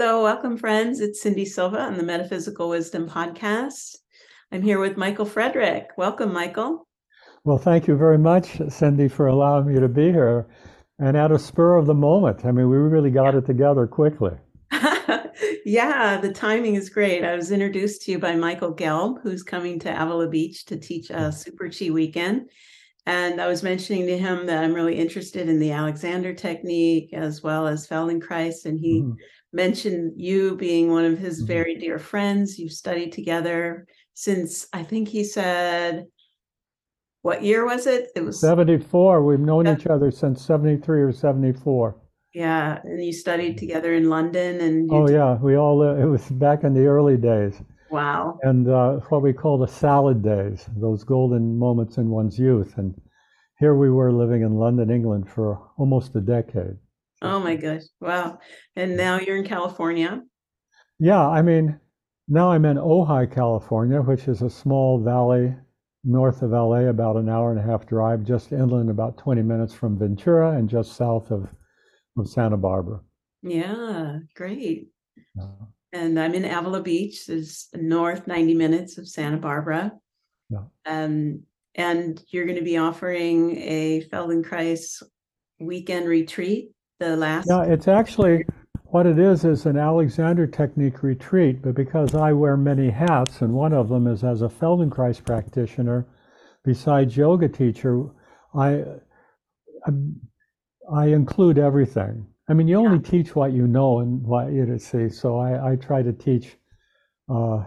Hello, welcome, friends. It's Cindy Silva on the Metaphysical Wisdom Podcast. I'm here with Michael Frederick. Welcome, Michael. Well, thank you very much, Cindy, for allowing me to be here. And at a spur of the moment, I mean, we really got it together quickly. yeah, the timing is great. I was introduced to you by Michael Gelb, who's coming to Avila Beach to teach a Super Chi weekend. And I was mentioning to him that I'm really interested in the Alexander technique as well as Feldenkrais. And he mm-hmm. Mentioned you being one of his mm-hmm. very dear friends. You've studied together since I think he said, what year was it? It was 74. We've known each other since 73 or 74. Yeah, and you studied together in London, and oh yeah, we all it was back in the early days. Wow. And uh, what we call the salad days, those golden moments in one's youth, and here we were living in London, England, for almost a decade. Oh my gosh! Wow. And now you're in California. Yeah, I mean, now I'm in Ojai, California, which is a small valley north of LA, about an hour and a half drive, just inland, about 20 minutes from Ventura, and just south of of Santa Barbara. Yeah, great. Uh, and I'm in Avila Beach, is north 90 minutes of Santa Barbara. Yeah. Um, and you're going to be offering a Feldenkrais weekend retreat. The last. Yeah, it's actually what it is is an Alexander technique retreat, but because I wear many hats, and one of them is as a Feldenkrais practitioner, besides yoga teacher, I, I I include everything. I mean, you only teach what you know and what you see. So I, I try to teach uh,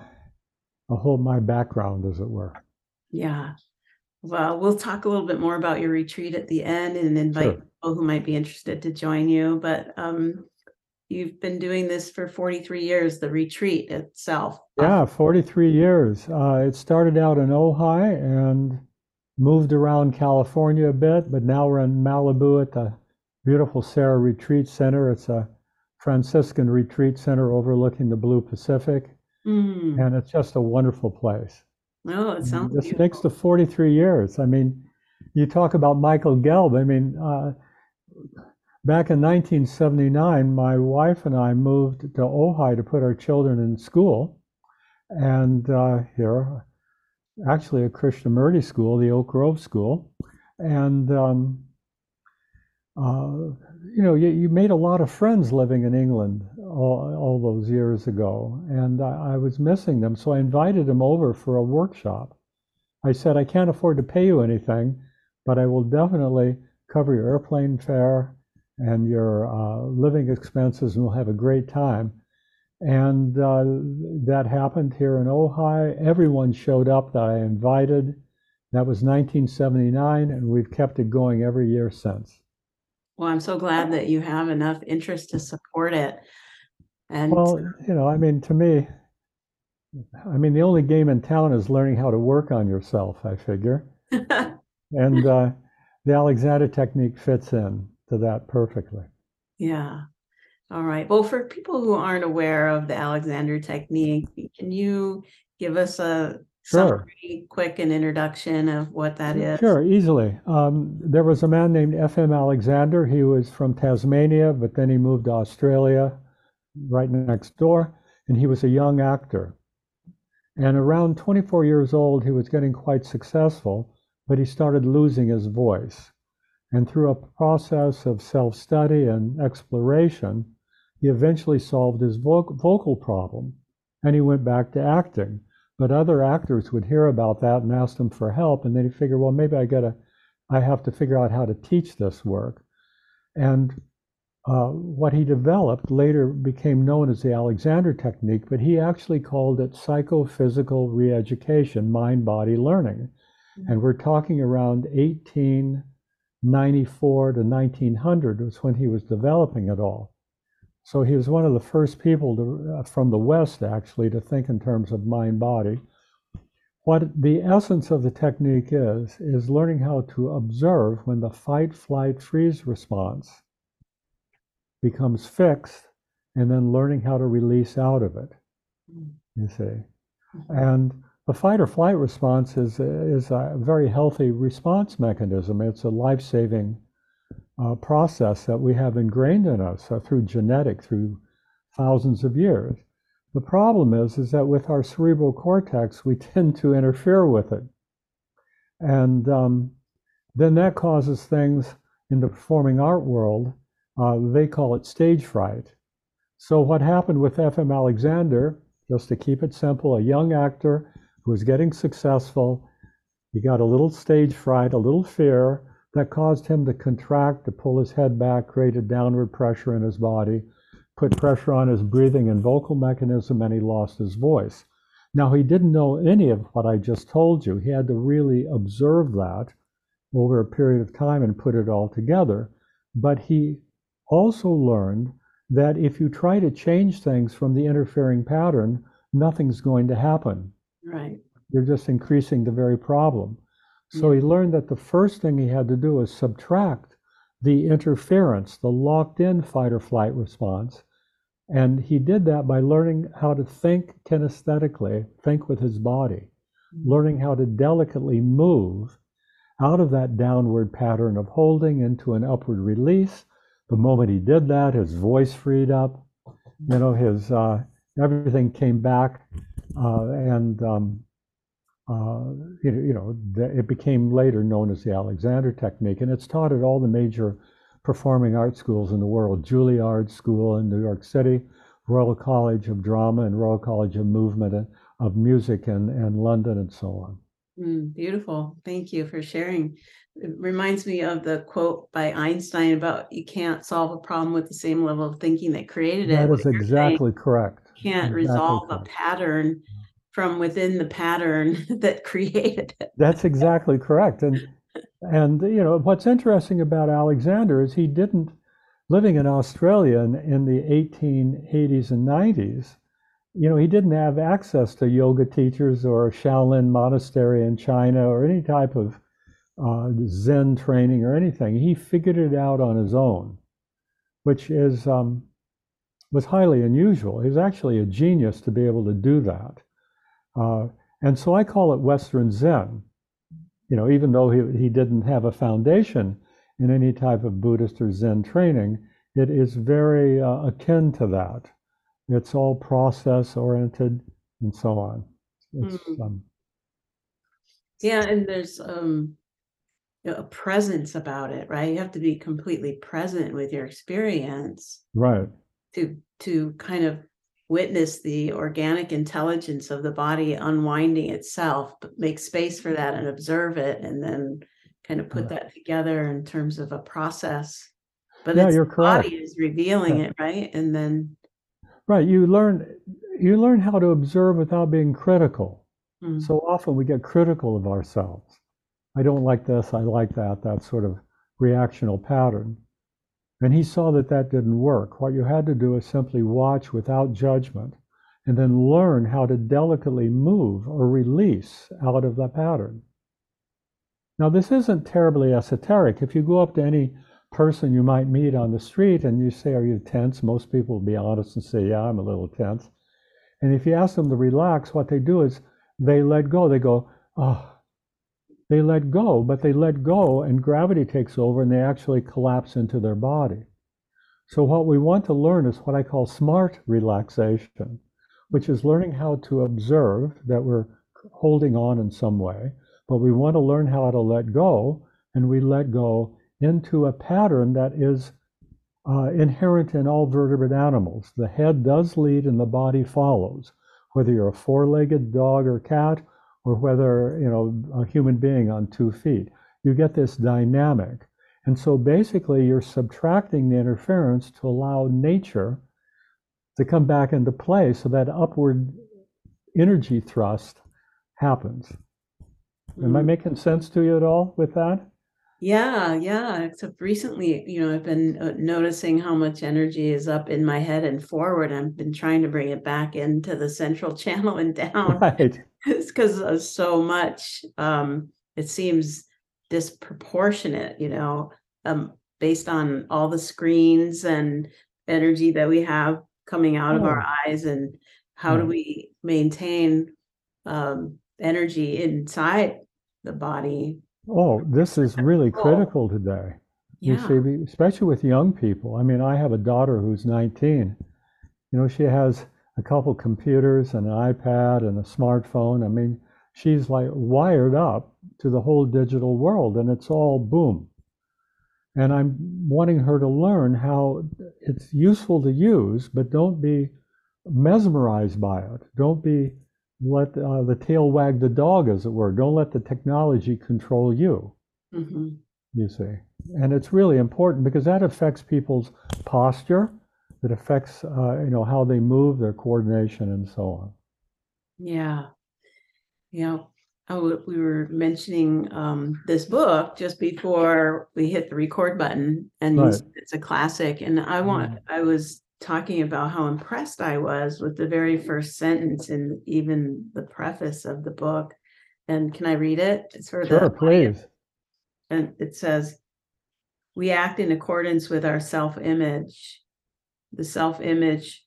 a whole my background, as it were. Yeah. Well, we'll talk a little bit more about your retreat at the end and invite sure. People who might be interested to join you. But um, you've been doing this for 43 years, the retreat itself. Yeah, 43 years. Uh, it started out in Ojai and moved around California a bit, but now we're in Malibu at the beautiful Serra Retreat Center. It's a Franciscan retreat center overlooking the Blue Pacific, mm. and it's just a wonderful place. Oh, it sounds. This makes the 43 years. I mean, you talk about Michael Gelb. I mean, uh, back in 1979, my wife and I moved to Ojai to put our children in school, and uh, here, actually, a Krishnamurti school, the Oak Grove School, and um, uh, you know, you, you, made a lot of friends living in England all, all those years ago, and I, I, was missing them. So I invited them over for a workshop. I said, I can't afford to pay you anything, but I will definitely cover your airplane fare and your uh, living expenses, and we'll have a great time. And uh, that happened here in Ojai. Everyone showed up that I invited. That was 1979, and we've kept it going every year since. Well, I'm so glad that you have enough interest to support it. And well, you know, I mean, to me, I mean, the only game in town is learning how to work on yourself, I figure. and uh, the Alexander technique fits in to that perfectly. Yeah. All right. Well, for people who aren't aware of the Alexander technique, can you give us a Sure. Some quick an introduction of what that is. Sure, easily. Um, there was a man named F.M. Alexander. He was from Tasmania, but then he moved to Australia, right next door, and he was a young actor. And around 24 years old, he was getting quite successful, but he started losing his voice. And through a process of self study and exploration, he eventually solved his vocal problem and he went back to acting. But other actors would hear about that and ask him for help, and then you figure, well, maybe I gotta, I have to figure out how to teach this work. And uh, what he developed later became known as the Alexander technique, but he actually called it psychophysical reeducation, mind body learning. And we're talking around 1894 to 1900 was when he was developing it all. So he was one of the first people to, uh, from the West, actually, to think in terms of mind body. What the essence of the technique is, is learning how to observe when the fight, flight, freeze response becomes fixed, and then learning how to release out of it. You see. And the fight or flight response is, is a very healthy response mechanism. It's a life saving uh, process that we have ingrained in us uh, through genetic, through thousands of years. The problem is, is that with our cerebral cortex, we tend to interfere with it. And um, then that causes things in the performing art world, uh, they call it stage fright. So what happened with F.M. Alexander, just to keep it simple, a young actor was getting successful, he got a little stage fright, a little fear that caused him to contract, to pull his head back, created downward pressure in his body, put pressure on his breathing and vocal mechanism, and he lost his voice. Now, he didn't know any of what I just told you. He had to really observe that over a period of time and put it all together. But he also learned that if you try to change things from the interfering pattern, nothing's going to happen. Right. You're just increasing the very problem. So he learned that the first thing he had to do was subtract the interference, the locked in fight or flight response. And he did that by learning how to think kinesthetically, think with his body, Mm-hmm. learning how to delicately move out of that downward pattern of holding into an upward release. The moment he did that, his voice freed up, you know, his uh, everything came back, uh, and um, uh, you, you know, it became later known as the Alexander Technique, and it's taught at all the major performing art schools in the world: Juilliard School in New York City, Royal College of Drama, and Royal College of Movement and of Music in, in London, and so on. Mm, beautiful. Thank you for sharing. It reminds me of the quote by Einstein about you can't solve a problem with the same level of thinking that created it. That is exactly correct. Can't exactly resolve a pattern from within the pattern that created it. That's exactly correct. And and you know what's interesting about Alexander is he didn't living in Australia in, in the 1880s and 90s. You know, he didn't have access to yoga teachers or Shaolin monastery in China or any type of uh, Zen training or anything. He figured it out on his own, which is um, was highly unusual. He was actually a genius to be able to do that. Uh, and so I call it Western Zen. You know, even though he, he didn't have a foundation in any type of Buddhist or Zen training, it is very uh, akin to that. It's all process oriented and so on. It's, Mm. um, Yeah, and there's um you know, a presence about it, right? You have to be completely present with your experience right. To to kind of witness the organic intelligence of the body unwinding itself, but make space for that and observe it and then kind of put that together in terms of a process. But you're the body is revealing Yeah. it, right? And then Right. You learn you learn how to observe without being critical. mm, So often we get critical of ourselves. I don't like this, I like that, that sort of reactional pattern. And he saw that that didn't work. What you had to do is simply watch without judgment and then learn how to delicately move or release out of the pattern. Now, this isn't terribly esoteric. If you go up to any person you might meet on the street and you say, Are you tense? Most people will be honest and say, Yeah, I'm a little tense. And if you ask them to relax, what they do is they let go. They go, Oh, they let go, but they let go and gravity takes over and they actually collapse into their body. So, what we want to learn is what I call smart relaxation, which is learning how to observe that we're holding on in some way, but we want to learn how to let go, and we let go into a pattern that is uh, inherent in all vertebrate animals. The head does lead and the body follows, whether you're a four legged dog or cat or whether you know a human being on two feet. You get this dynamic. And so basically you're subtracting the interference to allow nature to come back into play so that upward energy thrust happens. Am I mm. making sense to you at all with that? Yeah, yeah. Except recently, you know, I've been uh, noticing how much energy is up in my head and forward. I've been trying to bring it back into the central channel and down. Right. It's because of so much. Um, it seems disproportionate, you know, um, based on all the screens and energy that we have coming out of our eyes, and how do we maintain um, energy inside the body? Oh, this is really Cool. critical today. You Yeah. see, especially with young people. I mean, I have a daughter who's 19, You know, she has a couple computers and an iPad and a smartphone. I mean, she's like wired up to the whole digital world and it's all boom. And I'm wanting her to learn how it's useful to use, but don't be mesmerized by it. Don't be let uh, the tail wag the dog, as it were. Don't let the technology control you. Mm-hmm. You see, and it's really important because that affects people's posture. It affects, uh, you know, how they move, their coordination, and so on. Yeah. Yeah. Oh, we were mentioning um, this book just before we hit the record button, and Right. it's a classic. And I want, I was talking about how impressed I was with the very first sentence and even the preface of the book. And can I read it? It's for the Sure, please. and it says, we act in accordance with our self image. The self image,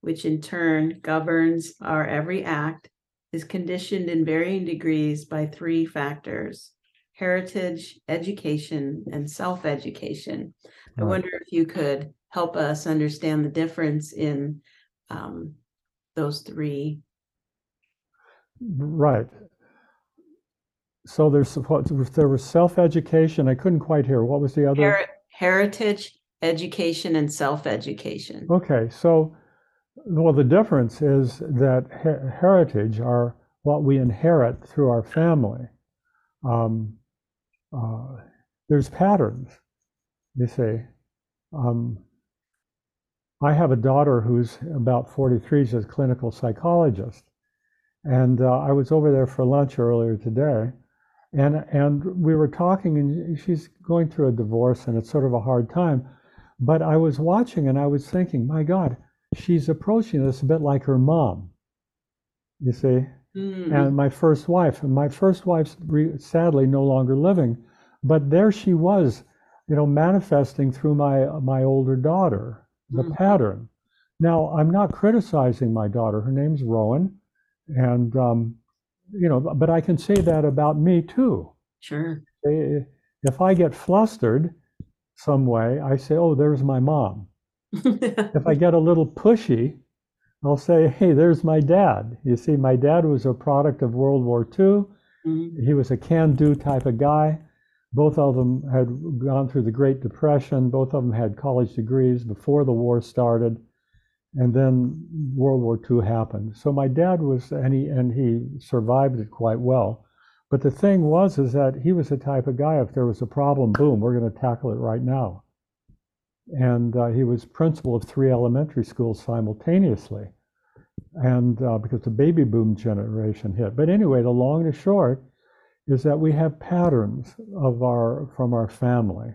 which in turn governs our every act, is conditioned in varying degrees by three factors heritage, education, and self education. I wonder if you could help us understand the difference in um, those three. Right. So there's there was self-education. I couldn't quite hear. What was the other? Heri- heritage, education, and self education. Okay, so well, the difference is that he- heritage are what we inherit through our family. Um, uh, there's patterns, you see. Um, I have a daughter who's about 43. She's a clinical psychologist, and uh, I was over there for lunch earlier today, and and we were talking, and she's going through a divorce, and it's sort of a hard time. But I was watching, and I was thinking, my God, she's approaching this a bit like her mom. You see, Mm, and my first wife, and my first wife's re- sadly no longer living, but there she was, you know, manifesting through my my older daughter the Mhm. pattern. Now I'm not criticizing my daughter. Her name's Rowan, and um, you know, but I can say that about me too. Sure. Eh, If I get flustered some way, I say, "Oh, there's my mom." If I get a little pushy, I'll say, hey, there's my dad. You see, my dad was a product of World War II. Mhm. He was a can do type of guy. Both of them had gone through the Great Depression. Both of them had college degrees before the war started. And then World War II happened. So my dad was, and he, and he survived it quite well. But the thing was, is that he was the type of guy, if there was a problem, boom, we're going to tackle it right now. And uh, he was principal of three elementary schools simultaneously. And uh, because the baby boom generation hit. But anyway the long and the short is that we have patterns of our from our family.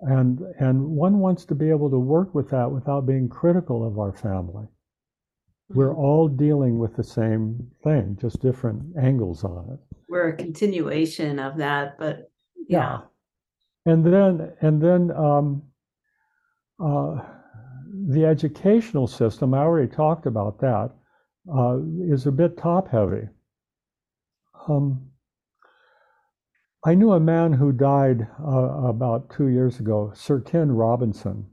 And and one wants to be able to work with that without being critical of our family we're Mhm. all dealing with the same thing just different angles on it We're a continuation of that, but yeah. And then, and then um, uh, the educational system, I already talked about that, uh, is a bit top heavy. Um, I knew a man who died uh, about two years ago, Sir Ken Robinson.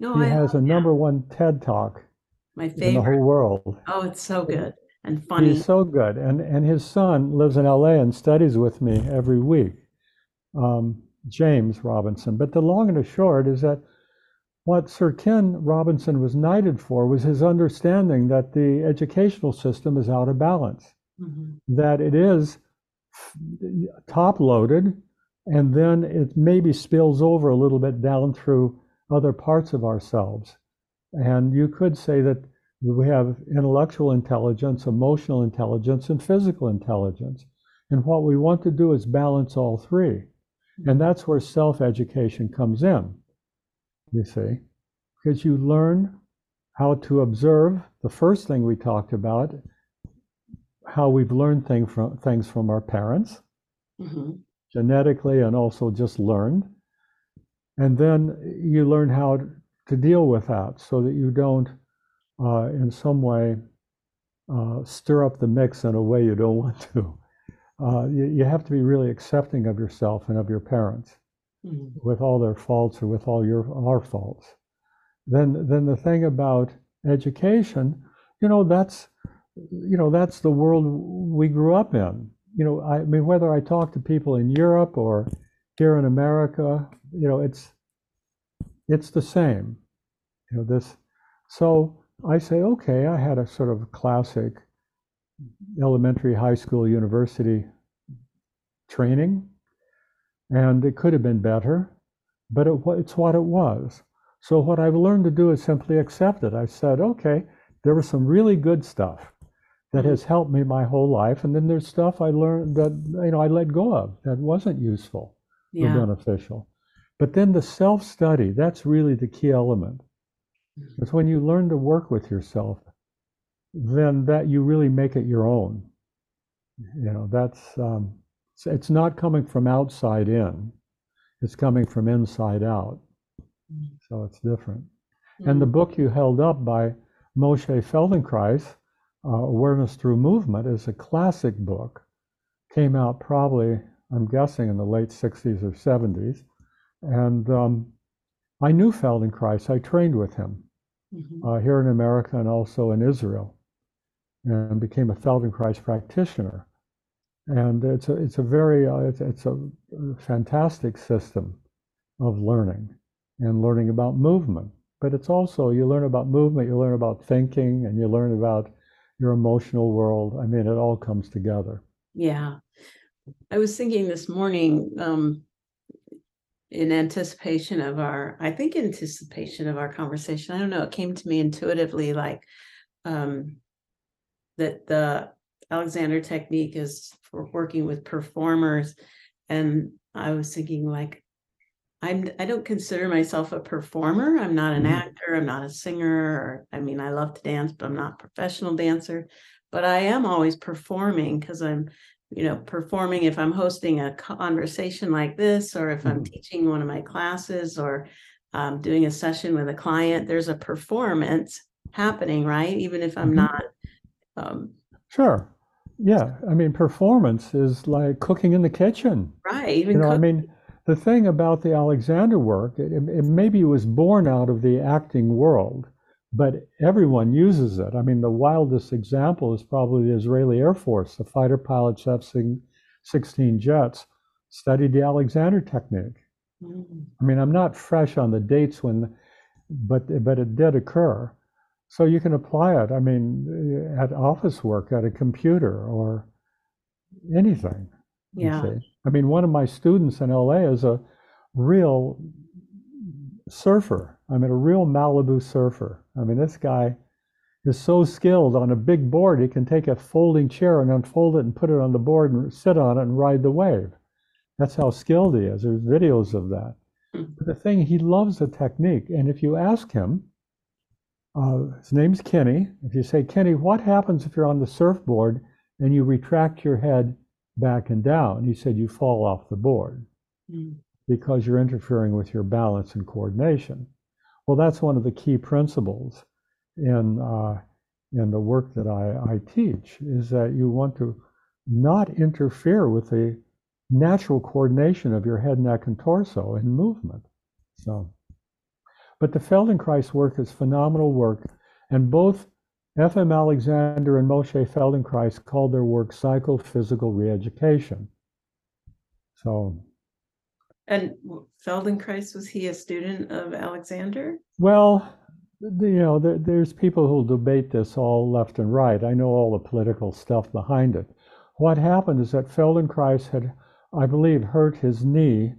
No, He I has a number that. one TED talk My in the whole world. Oh, it's so good and funny. He's so good. And, and his son lives in LA and studies with me every week, um, James Robinson. But the long and the short is that what Sir Ken Robinson was knighted for was his understanding that the educational system is out of balance, Mhm. that it is top loaded, and then it maybe spills over a little bit down through other parts of ourselves. And you could say that we have intellectual intelligence, emotional intelligence, and physical intelligence. And what we want to do is balance all three. And that's where self education comes in, you see, because you learn how to observe the first thing we talked about, how we've learned thing from, things from our parents, Mhm. genetically and also just learned. And then you learn how to deal with that so that you don't, uh, in some way, uh, stir up the mix in a way you don't want to. Uh, you, you have to be really accepting of yourself and of your parents Mhm. with all their faults or with all your our faults. Then, then the thing about education, you know, that's you know, that's the world we grew up in. You know, I mean, whether I talk to people in Europe or here in America, you know, it's it's the same. You know, this. So I say, okay, I had a sort of classic elementary, high school, university training, and it could have been better, but it, it's what it was. So what I've learned to do is simply accept it. I said, okay, there was some really good stuff that has helped me my whole life, and then there's stuff I learned that you know I let go of that wasn't useful Yeah. or beneficial. But then the self-study, that's really the key element. It's when you learn to work with yourself, then that you really make it your own. You know, that's um, it's, it's not coming from outside in; it's coming from inside out. So it's different. And the Mm. book you held up by Moshe Feldenkrais, uh, Awareness Through Movement, is a classic book. Came out probably, I'm guessing, in the late 60s or 70s. And um, I knew Feldenkrais. I trained with him Mhm. uh, here in America and also in Israel, and became a Feldenkrais practitioner. And it's a, it's a very, uh, it's, it's a fantastic system of learning and learning about movement. But it's also, you learn about movement, you learn about thinking, and you learn about your emotional world. I mean, it all comes together. Yeah. I was thinking this morning, um, in anticipation of our, I think anticipation of our conversation, I don't know, it came to me intuitively like um that the Alexander technique is for working with performers. And I was thinking like, I'm, I don't consider myself a performer. I'm not an Mhm. actor. I'm not a singer. Or, I mean, I love to dance, but I'm not a professional dancer. But I am always performing because I'm, you know, performing if I'm hosting a conversation like this, or if I'm Mhm. teaching one of my classes, or um, doing a session with a client. There's a performance happening, right? Even if I'm Mhm. not. Um, Sure. Yeah. I mean, performance is like cooking in the kitchen. right. Even You know, I mean, the thing about the Alexander work, it, it maybe was born out of the acting world, but everyone uses it. I mean, the wildest example is probably the Israeli Air Force. The fighter pilots F-16 jets studied the Alexander technique. Mm, I mean, I'm not fresh on the dates when, but but it did occur. So you can apply it. I mean, at office work, at a computer, or anything. yeah. I mean, one of my students in LA is a real surfer. I mean, a real Malibu surfer. I mean, this guy is so skilled on a big board, he can take a folding chair and unfold it and put it on the board and sit on it and ride the wave. That's how skilled he is. There's videos of that. Hmm. But the thing, he loves the technique. And if you ask him, uh, his name's Kenny. If you say, Kenny, what happens if you're on the surfboard and you retract your head back and down? He said, you fall off the board Mm, because you're interfering with your balance and coordination. Well, that's one of the key principles in uh, in the work that I, I teach is that you want to not interfere with the natural coordination of your head, neck, and torso in movement. So, but the Feldenkrais work is phenomenal work, and both F.M. Alexander and Moshe Feldenkrais called their work psychophysical reeducation. So, And Feldenkrais, was he a student of Alexander? Well, you know, there, there's people who'll debate this all left and right. I know all the political stuff behind it. What happened is that Feldenkrais had, I believe, hurt his knee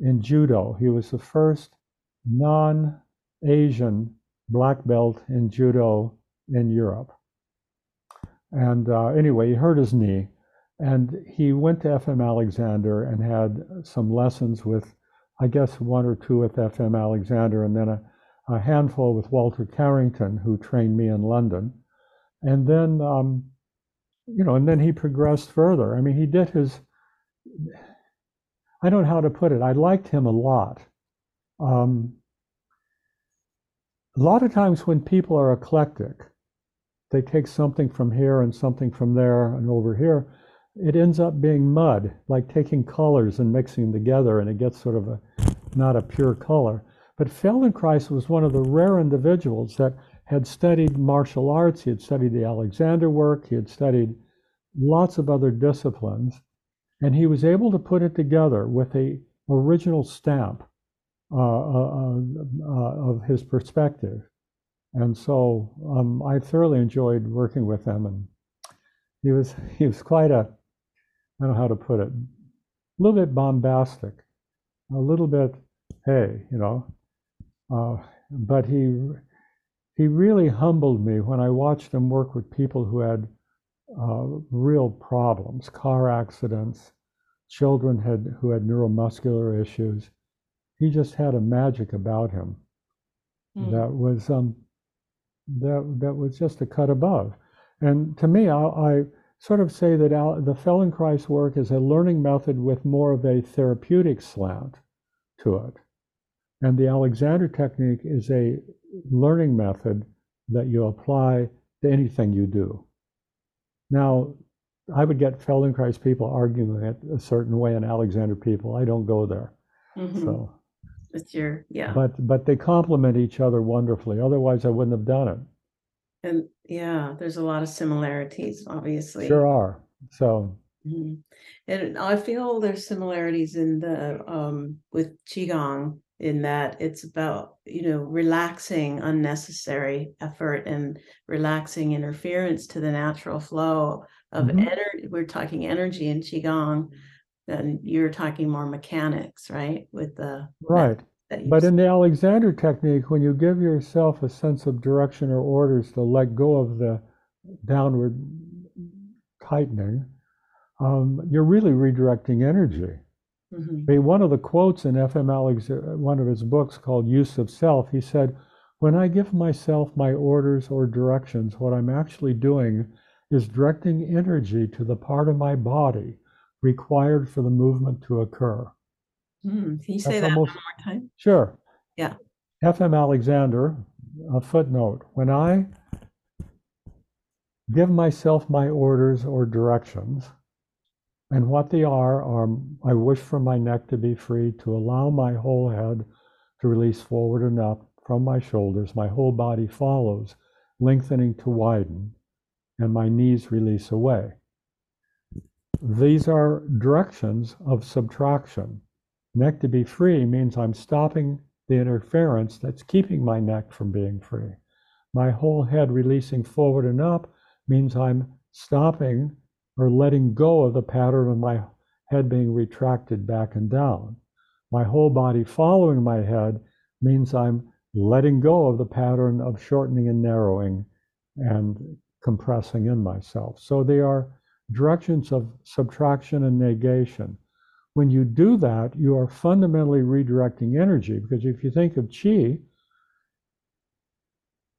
in judo. He was the first non-Asian black belt in judo in Europe. And uh, anyway, he hurt his knee, and he went to FM Alexander and had some lessons with, I guess, one or two with FM Alexander, and then a a handful with Walter Carrington, who trained me in London. And then, um, you know, and then he progressed further. I mean, he did his, I don't know how to put it. I liked him a lot. Um, a lot of times when people are eclectic, they take something from here and something from there and over here. It ends up being mud, like taking colors and mixing together, and it gets sort of a not a pure color. But Feldenkrais was one of the rare individuals that had studied martial arts, he had studied the Alexander work, he had studied lots of other disciplines, and he was able to put it together with a original stamp uh, uh, uh, of his perspective. And so um, I thoroughly enjoyed working with him, and he was he was quite a I don't know how to put it, a little bit bombastic, a little bit hey, you know, uh, but he he really humbled me when I watched him work with people who had uh, real problems, car accidents, children had who had neuromuscular issues. He just had a magic about him Mm. that was um, that that was just a cut above. And to me, I, I sort of say that Al, the Feldenkrais work is a learning method with more of a therapeutic slant to it, and the Alexander technique is a learning method that you apply to anything you do. Now, I would get Feldenkrais people arguing it a certain way and Alexander people. I don't go there. Mhm. So, It's your, yeah. but but they complement each other wonderfully. Otherwise, I wouldn't have done it. And yeah, there's a lot of similarities, obviously. Sure are. So, Mhm. And I feel there's similarities in the um with qigong in that it's about, you know, relaxing unnecessary effort and relaxing interference to the natural flow of Mhm. energy. We're talking energy in qigong, and you're talking more mechanics, right? With the right. But in the Alexander technique, when you give yourself a sense of direction or orders to let go of the downward tightening, um, you're really redirecting energy. Mhm. I mean, one of the quotes in F.M. Alex, one of his books called Use of Self, he said, When I give myself my orders or directions, what I'm actually doing is directing energy to the part of my body required for the movement to occur. Mm, Can you say That's that almost- one more time? Sure. Yeah. F.M. Alexander, a footnote. When I give myself my orders or directions, and what they are are I wish for my neck to be free, to allow my whole head to release forward and up from my shoulders, my whole body follows, lengthening to widen, and my knees release away. These are directions of subtraction. Neck to be free means I'm stopping the interference that's keeping my neck from being free. My whole head releasing forward and up means I'm stopping or letting go of the pattern of my head being retracted back and down. My whole body following my head means I'm letting go of the pattern of shortening and narrowing and compressing in myself. So they are directions of subtraction and negation. When you do that, you are fundamentally redirecting energy because if you think of chi,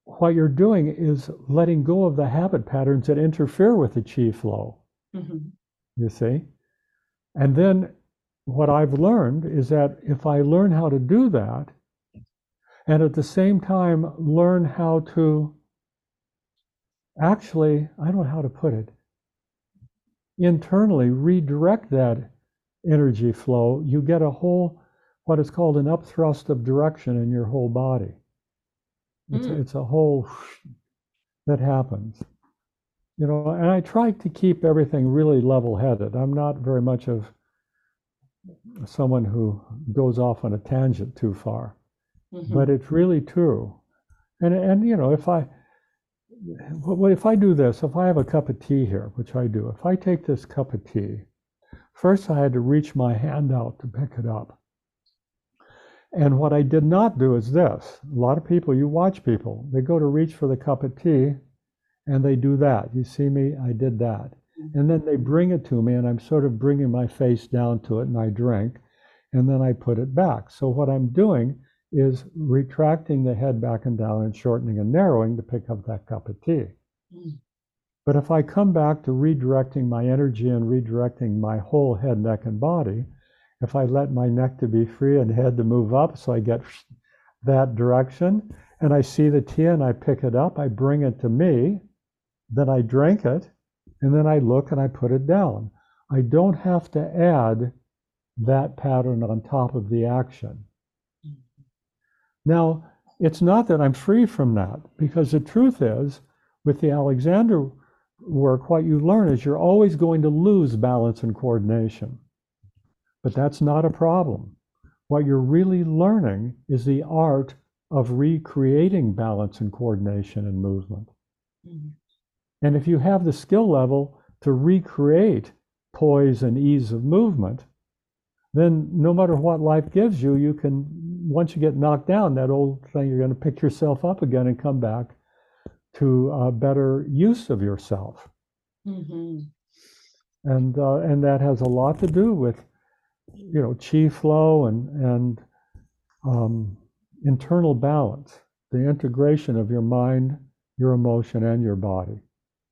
what you're doing is letting go of the habit patterns that interfere with the chi flow Mhm. you see. And then what I've learned is that if I learn how to do that, and at the same time learn how to actually, I don't know how to put it, internally redirect that energy flow, you get a whole, what is called an upthrust of direction in your whole body. It's, Mm. it's a whole that happens you know, and I try to keep everything really level headed. I'm not very much of someone who goes off on a tangent too far, Mhm. but it's really true. And, and you know, if I, well, if I do this, if I have a cup of tea here, which I do, if I take this cup of tea, first I had to reach my hand out to pick it up. And what I did not do is this. A lot of people, you watch people, they go to reach for the cup of tea and they do that. You see me? I did that. Mm-hmm. And then they bring it to me, and I'm sort of bringing my face down to it, and I drink, and then I put it back. So what I'm doing is retracting the head back and down and shortening and narrowing to pick up that cup of tea. Mm. But if I come back to redirecting my energy and redirecting my whole head, neck, and body, if I let my neck to be free and head to move up, so I get that direction, and I see the tea and I pick it up, I bring it to me, then I drink it, and then I look and I put it down. I don't have to add that pattern on top of the action. Now, it's not that I'm free from that, because the truth is, with the Alexander work, what you learn is you're always going to lose balance and coordination. But that's not a problem. What you're really learning is the art of recreating balance and coordination and movement. Mhm. And if you have the skill level to recreate poise and ease of movement, then no matter what life gives you, you can, once you get knocked down, that old thing, you're going to pick yourself up again and come back to a better use of yourself. Mhm. And, uh, and that has a lot to do with, you know, chi flow and, and um, internal balance, the integration of your mind, your emotion, and your body.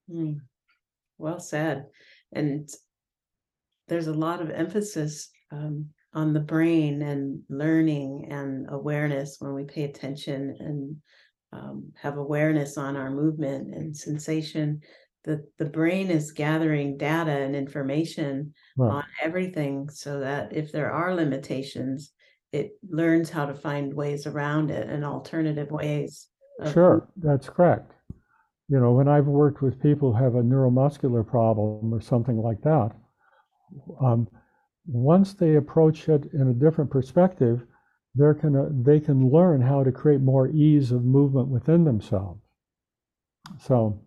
Mm. Well said. And there's a lot of emphasis um, on the brain and learning and awareness when we pay attention and um, have awareness on our movement and sensation. The, the brain is gathering data and information Right. on everything so that if there are limitations, it learns how to find ways around it and alternative ways. of- Sure, that's correct. You know, when I've worked with people who have a neuromuscular problem or something like that, um, once they approach it in a different perspective, they're gonna, they can learn how to create more ease of movement within themselves. So,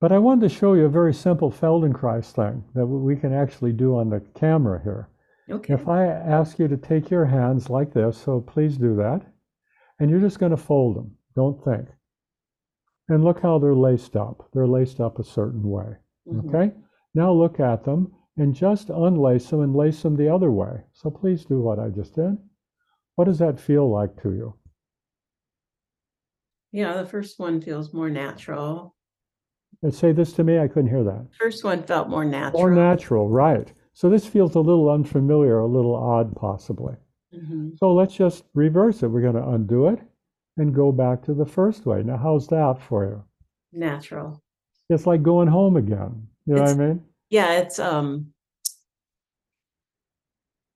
but I wanted to show you a very simple Feldenkrais thing that we can actually do on the camera here. Okay. If I ask you to take your hands like this, so please do that, and you're just going to fold them, don't think. And look how they're laced up. They're laced up a certain way. Mhm. Okay? Now look at them and just unlace them and lace them the other way. So please do what I just did. What does that feel like to you? Yeah, the first one feels more natural. And say this to me, I couldn't hear that. First one felt more natural. More natural, right. So this feels a little unfamiliar, a little odd, possibly. Mhm. So let's just reverse it. We're going to undo it and go back to the first way. Now, how's that for you? Natural. It's like going home again. You know what I mean? Yeah, it's um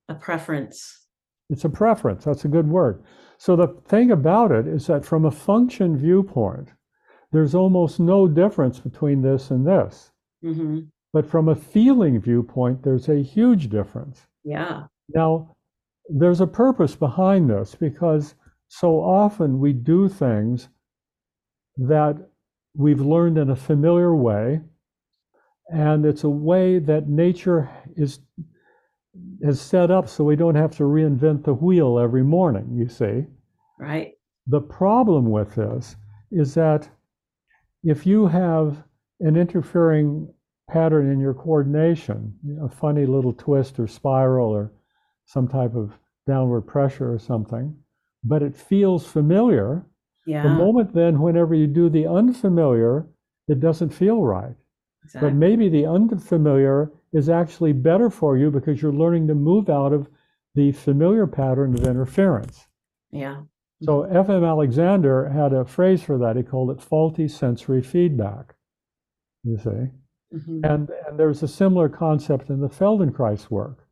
a preference. It's a preference. That's a good word. So the thing about it is that from a function viewpoint, there's almost no difference between this and this. hmm But from a feeling viewpoint, there's a huge difference. Yeah. Now, there's a purpose behind this because so often we do things that we've learned in a familiar way, and it's a way that nature is is set up so we don't have to reinvent the wheel every morning, you see. Right. The problem with this is that if you have an interfering pattern in your coordination, a funny little twist or spiral or some type of downward pressure or something, but it feels familiar, yeah. the moment then, whenever you do the unfamiliar, it doesn't feel right. But maybe the unfamiliar is actually better for you because you're learning to move out of the familiar pattern of interference. Yeah. So F.M. Alexander had a phrase for that. He called it faulty sensory feedback. You see, Mhm. and and there's a similar concept in the Feldenkrais work.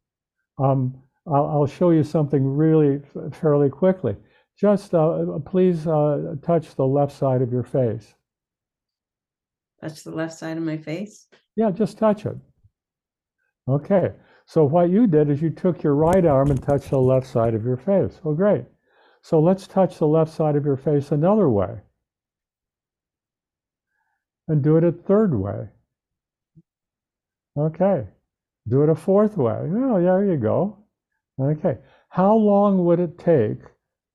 Um, I'll, I'll show you something really f- fairly quickly. Just uh, please uh, touch the left side of your face. Touch the left side of my face. Yeah, just touch it. Okay. So what you did is you took your right arm and touched the left side of your face. Oh, great. So let's touch the left side of your face another way. And do it a third way. Okay. Do it a fourth way. Oh, there you go. Okay. How long would it take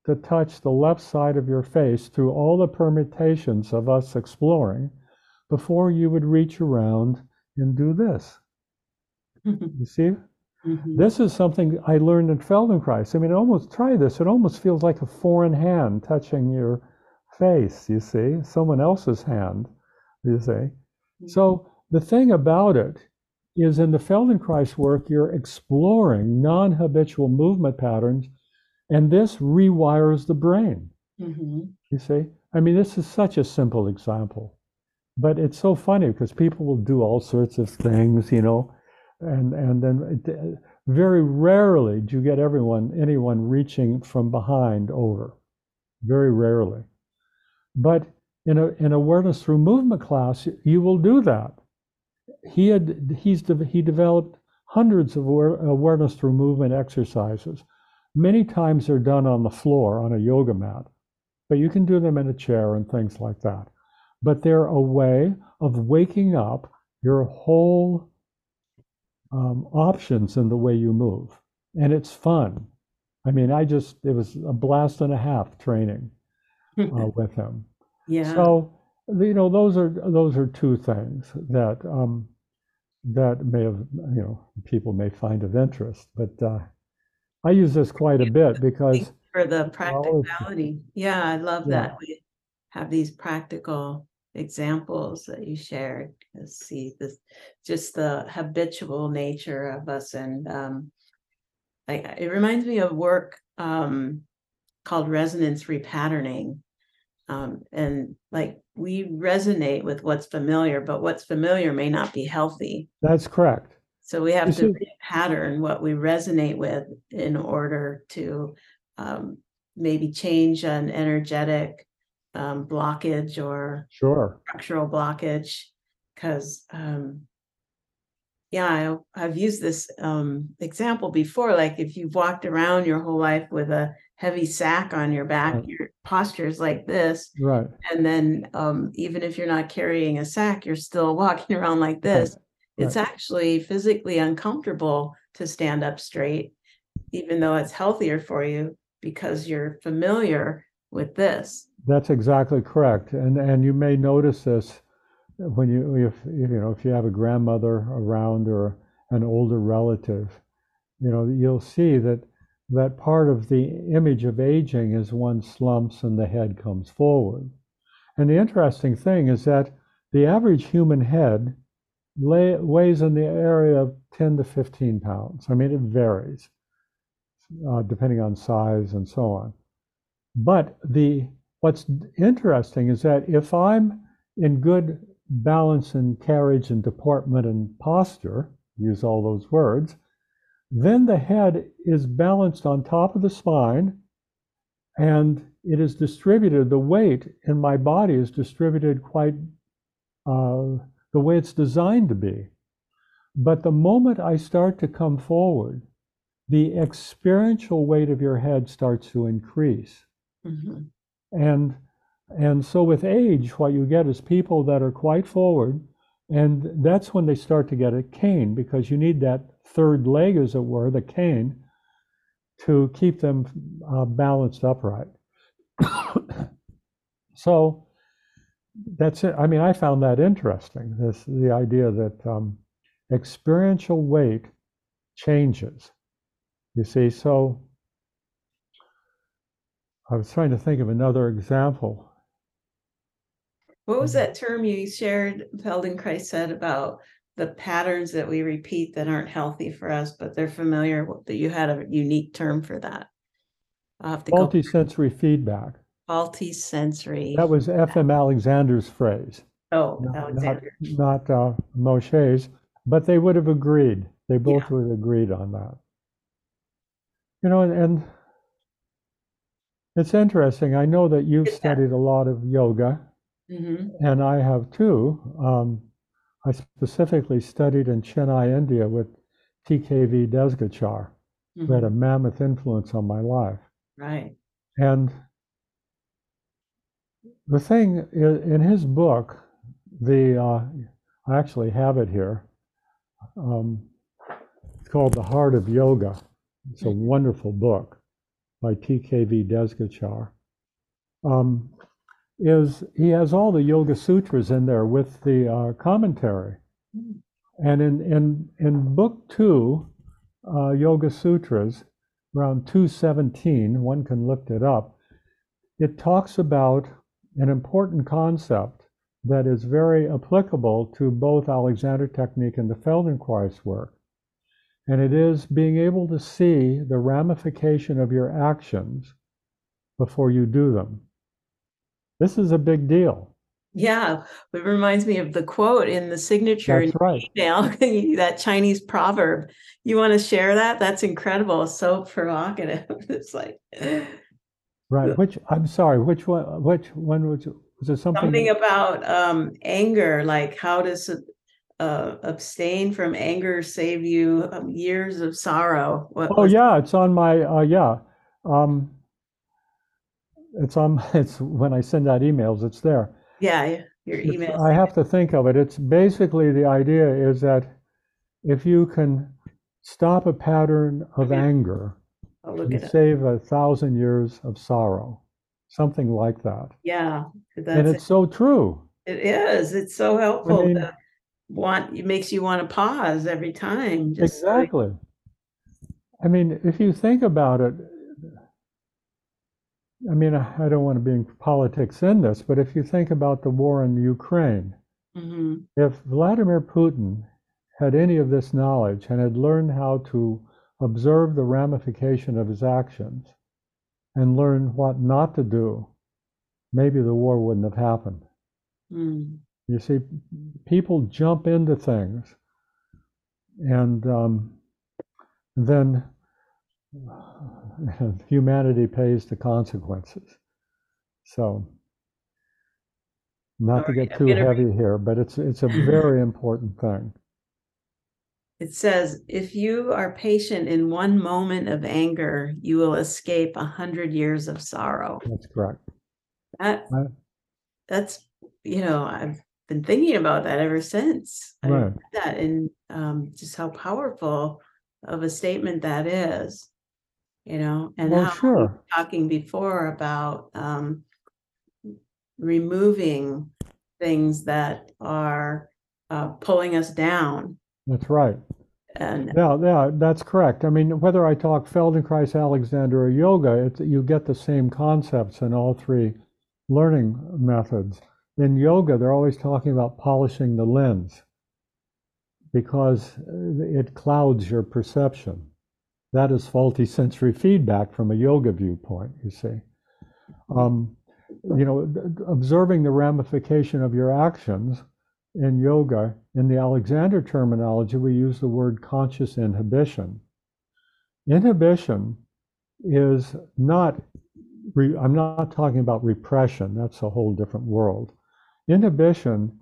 to touch the left side of your face through all the permutations of us exploring before you would reach around and do this? You see? Mhm. This is something I learned in Feldenkrais. I mean, almost try this. It almost feels like a foreign hand touching your face, you see, someone else's hand, you see. So the thing about it is in the Feldenkrais work, you're exploring non habitual movement patterns, and this rewires the brain. Mhm. You see? I mean, this is such a simple example, but it's so funny because people will do all sorts of things, you know, and and then it, very rarely do you get everyone anyone reaching from behind over. very rarely. But in a in awareness through movement class, you will do that. He had he's he developed hundreds of awareness through movement exercises. Many times they're done on the floor on a yoga mat, but you can do them in a chair and things like that. But they're a way of waking up your whole um, options in the way you move. And it's fun. I mean, I just, it was a blast and a half training uh, with him. Yeah. So, you know, those are, those are two things that, um, that may have, you know, people may find of interest, but uh, I use this quite a bit because for the practicality. Yeah, I love Yeah. that. We have these practical examples that you shared. to See this, just the habitual nature of us and um. I, it reminds me of work um called resonance repatterning. Um, and like we resonate with what's familiar, but what's familiar may not be healthy. that's correct. So we have You to see- pattern what we resonate with in order to um, maybe change an energetic um, blockage or Sure. structural blockage. Because, um, yeah, I, I've used this um, example before. Like if you've walked around your whole life with a heavy sack on your back, Right. your posture is like this. Right. And then um, even if you're not carrying a sack, you're still walking around like this. It's actually physically uncomfortable to stand up straight, even though it's healthier for you because you're familiar with this. That's exactly correct. And and you may notice this when you if you know if you have a grandmother around or an older relative, you know, you'll see that that part of the image of aging is one slumps and the head comes forward. And the interesting thing is that the average human head lay, weighs in the area of 10 to 15 pounds. I mean, it varies uh, depending on size and so on. But the what's interesting is that if I'm in good balance and carriage and deportment and posture, use all those words, then the head is balanced on top of the spine and it is distributed, the weight in my body is distributed quite uh, the way it's designed to be. But the moment I start to come forward, the experiential weight of your head starts to increase. Mhm. And and so with age, what you get is people that are quite forward, and that's when they start to get a cane because you need that third leg, as it were, the cane, to keep them uh, balanced upright. so that's it. I mean, I found that interesting. This the idea that um, experiential weight changes. You see, so I was trying to think of another example. What was Mhm. that term you shared, Feldenkrais said about the patterns that we repeat that aren't healthy for us, but they're familiar, that you had a unique term for that. I'll have to go, Multisensory feedback. multi-sensory. That was F.M. Alexander's phrase, Oh, not, not, not uh, Moshe's, but they would have agreed. They both Yeah. would have agreed on that. You know, and, and it's interesting. I know that you've studied a lot of yoga, hmm and I have too. Um, I specifically studied in Chennai, India with TKV Desikachar, who had a mammoth influence on my life. Right. And the thing in his book, the uh, I actually have it here. Um, it's called The Heart of Yoga. It's a Mhm. wonderful book by T.K.V. Desikachar. Um, is he has all the Yoga Sutras in there with the uh, commentary. Mm. And in, in, in book two, uh, Yoga Sutras, around 217, one can look it up, it talks about an important concept that is very applicable to both Alexander Technique and the Feldenkrais work. And it is being able to see the ramification of your actions before you do them. This is a big deal. Yeah, it reminds me of the quote in the signature That's right. email, that Chinese proverb. You want to share that? That's incredible. So provocative. It's like, Right. Which I'm sorry. Which one? Which one was? Was it something? Something about um, anger, like how does uh, abstain from anger save you um, years of sorrow? What Oh was? yeah, it's on my uh, yeah. Um, it's on. It's when I send out emails. It's there. Yeah, your It's, emails. I have to think of it. It's basically the idea is that if you can stop a pattern of Okay. anger, you up. save a thousand years of sorrow, something like that. Yeah, And that's it. it's so true. It is. It's so I helpful mean, to want, it makes you want to pause every time. Just like, exactly. I mean, if you think about it, I mean, I don't want to be in politics in this, but if you think about the war in Ukraine, mhm, if Vladimir Putin had any of this knowledge and had learned how to observe the ramification of his actions and learn what not to do, maybe the war wouldn't have happened. mm, You see, people jump into things and um, then humanity pays the consequences. So, not to get too gonna read. heavy here, but it's it's a very important thing. It says, if you are patient in one moment of anger, you will escape a hundred years of sorrow. That's correct. That, Right. that's, you know, I've been thinking about that ever since. Right. that and um, just how powerful of a statement that is, you know, and Well, how sure. talking before about um, removing things that are uh, pulling us down. That's right. And Yeah, yeah, that's correct. I mean, whether I talk Feldenkrais, Alexander, or yoga, it's, you get the same concepts in all three learning methods. In yoga, they're always talking about polishing the lens because uh, it clouds your perception. That is faulty sensory feedback from a yoga viewpoint, you see. Um, you know, observing the ramification of your actions in yoga, in the Alexander terminology, we use the word conscious inhibition. Inhibition is not, re, I'm not talking about repression, that's a whole different world. Inhibition,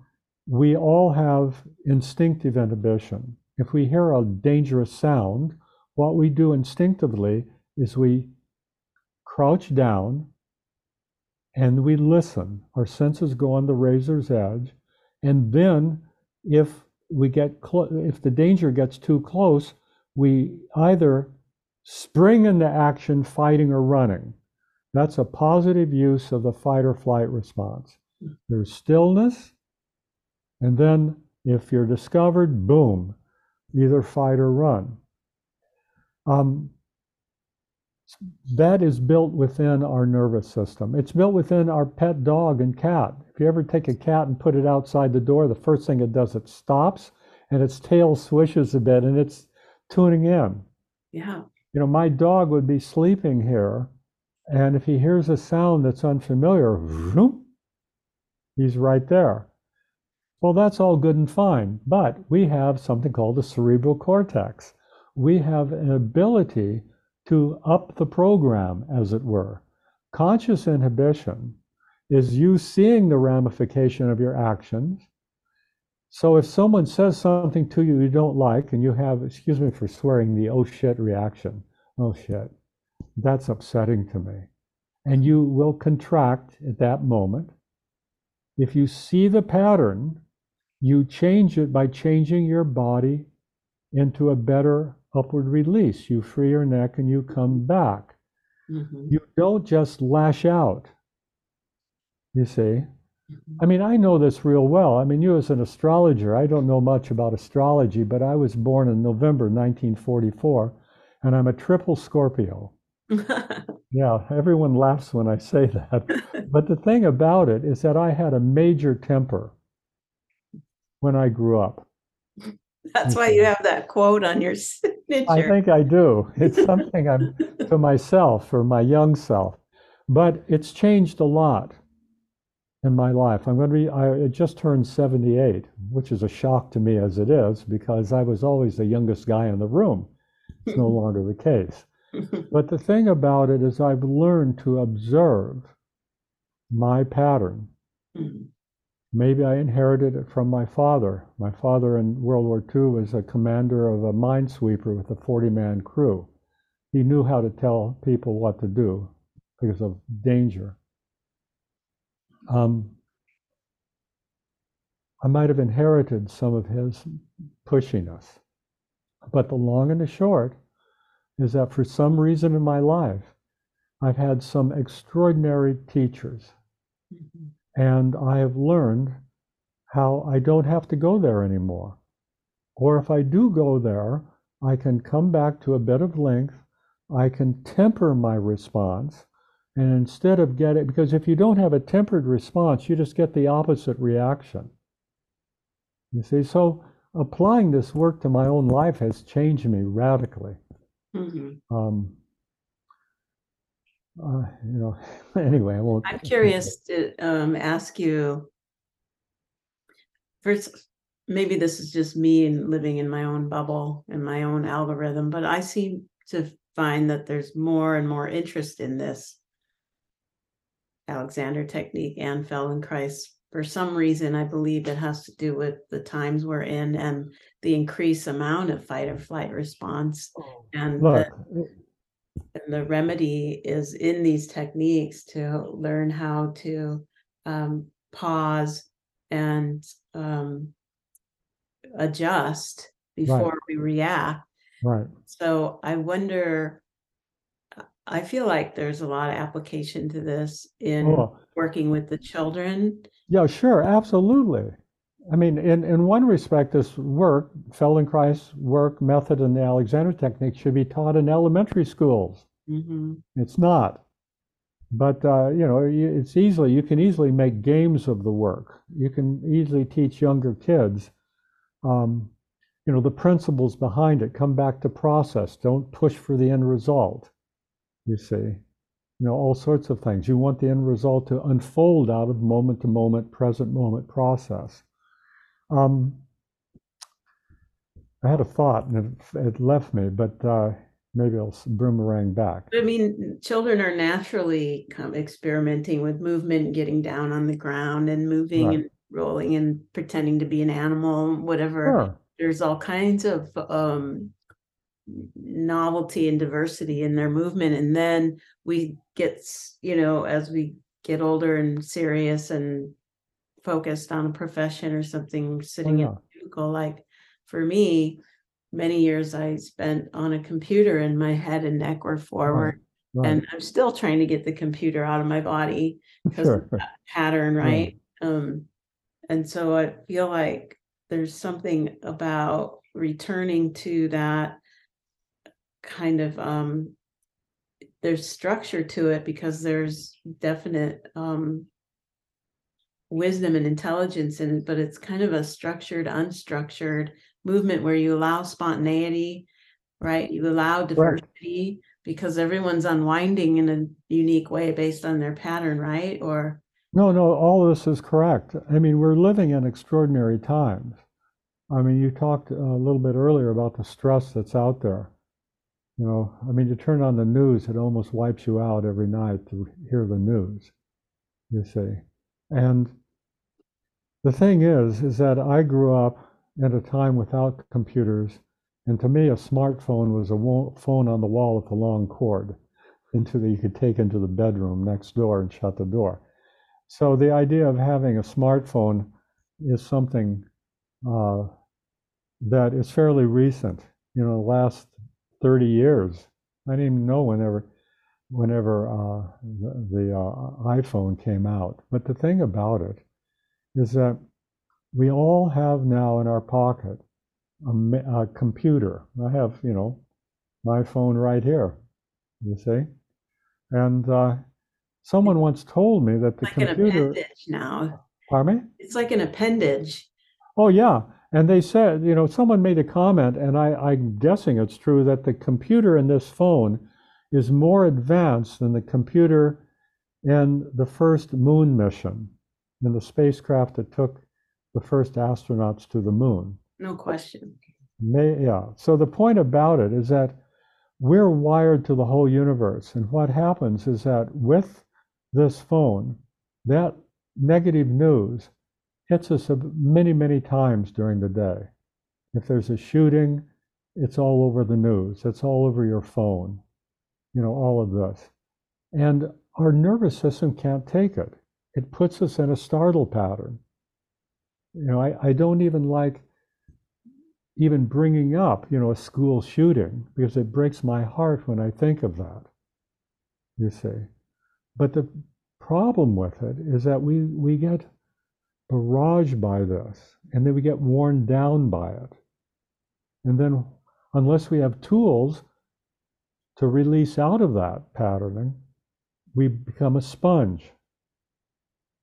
we all have instinctive inhibition. If we hear a dangerous sound, what we do instinctively is we crouch down and we listen. Our senses go on the razor's edge. And then if we get if the danger gets too close, we either spring into action, fighting or running. That's a positive use of the fight or flight response. There's stillness, and then if you're discovered, boom, either fight or run. Um, that is built within our nervous system. It's built within our pet dog and cat. If you ever take a cat and put it outside the door, the first thing it does, it stops and its tail swishes a bit and it's tuning in. yeah, You know, my dog would be sleeping here, and if he hears a sound that's unfamiliar, vroom, he's right there. Well, that's all good and fine, but we have something called the cerebral cortex. We have an ability to up the program, as it were. Conscious inhibition is you seeing the ramification of your actions. So if someone says something to you you don't like, and you have, excuse me for swearing, the oh shit reaction, oh shit, that's upsetting to me. And you will contract at that moment. If you see the pattern, you change it by changing your body into a better upward release. You free your neck and you come back. mhm, You don't just lash out. You see? mhm. I mean, I know this real well. I mean, you as an astrologer, I don't know much about astrology, but I was born in November 1944, and I'm a triple Scorpio. Yeah, everyone laughs when I say that. But the thing about it is that I had a major temper when I grew up. That's why you have that quote on your signature. I think I do. It's something I'm to myself or my young self. But it's changed a lot in my life. I'm going to be, I just turned 78, which is a shock to me as it is, because I was always the youngest guy in the room. It's no longer the case. But the thing about it is, I've learned to observe my pattern. Maybe I inherited it from my father. My father in World War II was a commander of a minesweeper with a 40 man crew. He knew how to tell people what to do because of danger. Um, I might have inherited some of his pushiness. But the long and the short is that for some reason in my life, I've had some extraordinary teachers, Mhm. and I have learned how I don't have to go there anymore. Or if I do go there, I can come back to a bit of length, I can temper my response, and instead of getting, because if you don't have a tempered response, you just get the opposite reaction. You see, so applying this work to my own life has changed me radically. Mhm. Um, uh, you know, anyway, I won't. I'm curious to um, ask you. First, maybe this is just me and living in my own bubble and my own algorithm, but I seem to find that there's more and more interest in this Alexander technique and Feldenkrais. For some reason, I believe it has to do with the times we're in and the increased amount of fight or flight response. And Look, the, and the remedy is in these techniques to learn how to um, pause and um, adjust before we react. right. So I wonder, I feel like there's a lot of application to this in Oh, working with the children. Yeah, sure, absolutely. I mean, in, in one respect, this work, Feldenkrais work method and the Alexander technique should be taught in elementary schools. hmm It's not. But, uh, you know, it's easily, you can easily make games of the work. You can easily teach younger kids, um, you know, the principles behind it. Come back to process. Don't push for the end result. You see, you know, all sorts of things. You want the end result to unfold out of moment to moment, present moment process. Um, I had a thought and it, it left me, but uh, maybe I'll boomerang back. I mean, children are naturally experimenting with movement, getting down on the ground and moving Right. and rolling and pretending to be an animal, whatever. Sure. There's all kinds of um, novelty and diversity in their movement. And then we get, you know, as we get older and serious and focused on a profession or something, sitting in Oh, yeah. a cubicle, like for me, many years I spent on a computer and my head and neck were forward. Right. And I'm still trying to get the computer out of my body because of that pattern, Yeah. right? Um, and so I feel like there's something about returning to that kind of um there's structure to it because there's definite um wisdom and intelligence in it, but it's kind of a structured, unstructured movement where you allow spontaneity, right? You allow diversity because everyone's unwinding in a unique way based on their pattern, right? Or No, no, all this is correct. I mean, we're living in extraordinary times. I mean, you talked a little bit earlier about the stress that's out there. You know, I mean, you turn on the news, it almost wipes you out every night to hear the news, you see. And the thing is, is that I grew up at a time without computers, and to me, a smartphone was a phone on the wall with a long cord into the, you could take into the bedroom next door and shut the door. So the idea of having a smartphone is something uh, that is fairly recent. You know, last 30 years. I didn't even know whenever, whenever uh, the, the uh, iPhone came out. But the thing about it is that we all have now in our pocket a, a computer. I have, you know, my phone right here. You see, and uh, someone once told me that the like an computer. appendage now. Pardon me? It's like an appendage. Oh, yeah. And they said, you know, someone made a comment, and I, I'm guessing it's true, that the computer in this phone is more advanced than the computer in the first moon mission, in the spacecraft that took the first astronauts to the moon. No question. May, yeah. So the point about it is that we're wired to the whole universe. And what happens is that with this phone, that negative news hits us many, many times during the day. If there's a shooting, it's all over the news, it's all over your phone, you know, all of this. And our nervous system can't take it. It puts us in a startle pattern. You know, I, I don't even like even bringing up, you know, a school shooting because it breaks my heart when I think of that. You see. But the problem with it is that we, we get barraged by this and then we get worn down by it. And then, unless we have tools to release out of that patterning, we become a sponge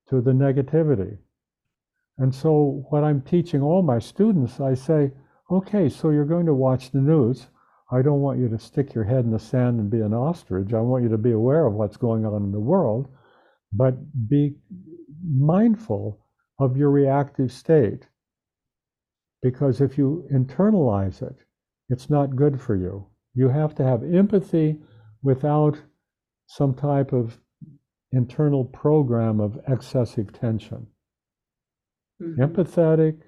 to the negativity. And so, what I'm teaching all my students, I say, okay, so you're going to watch the news. I don't want you to stick your head in the sand and be an ostrich. I want you to be aware of what's going on in the world, but be mindful of your reactive state. Because if you internalize it, it's not good for you. You have to have empathy without some type of internal program of excessive tension. Mm-hmm. Empathetic,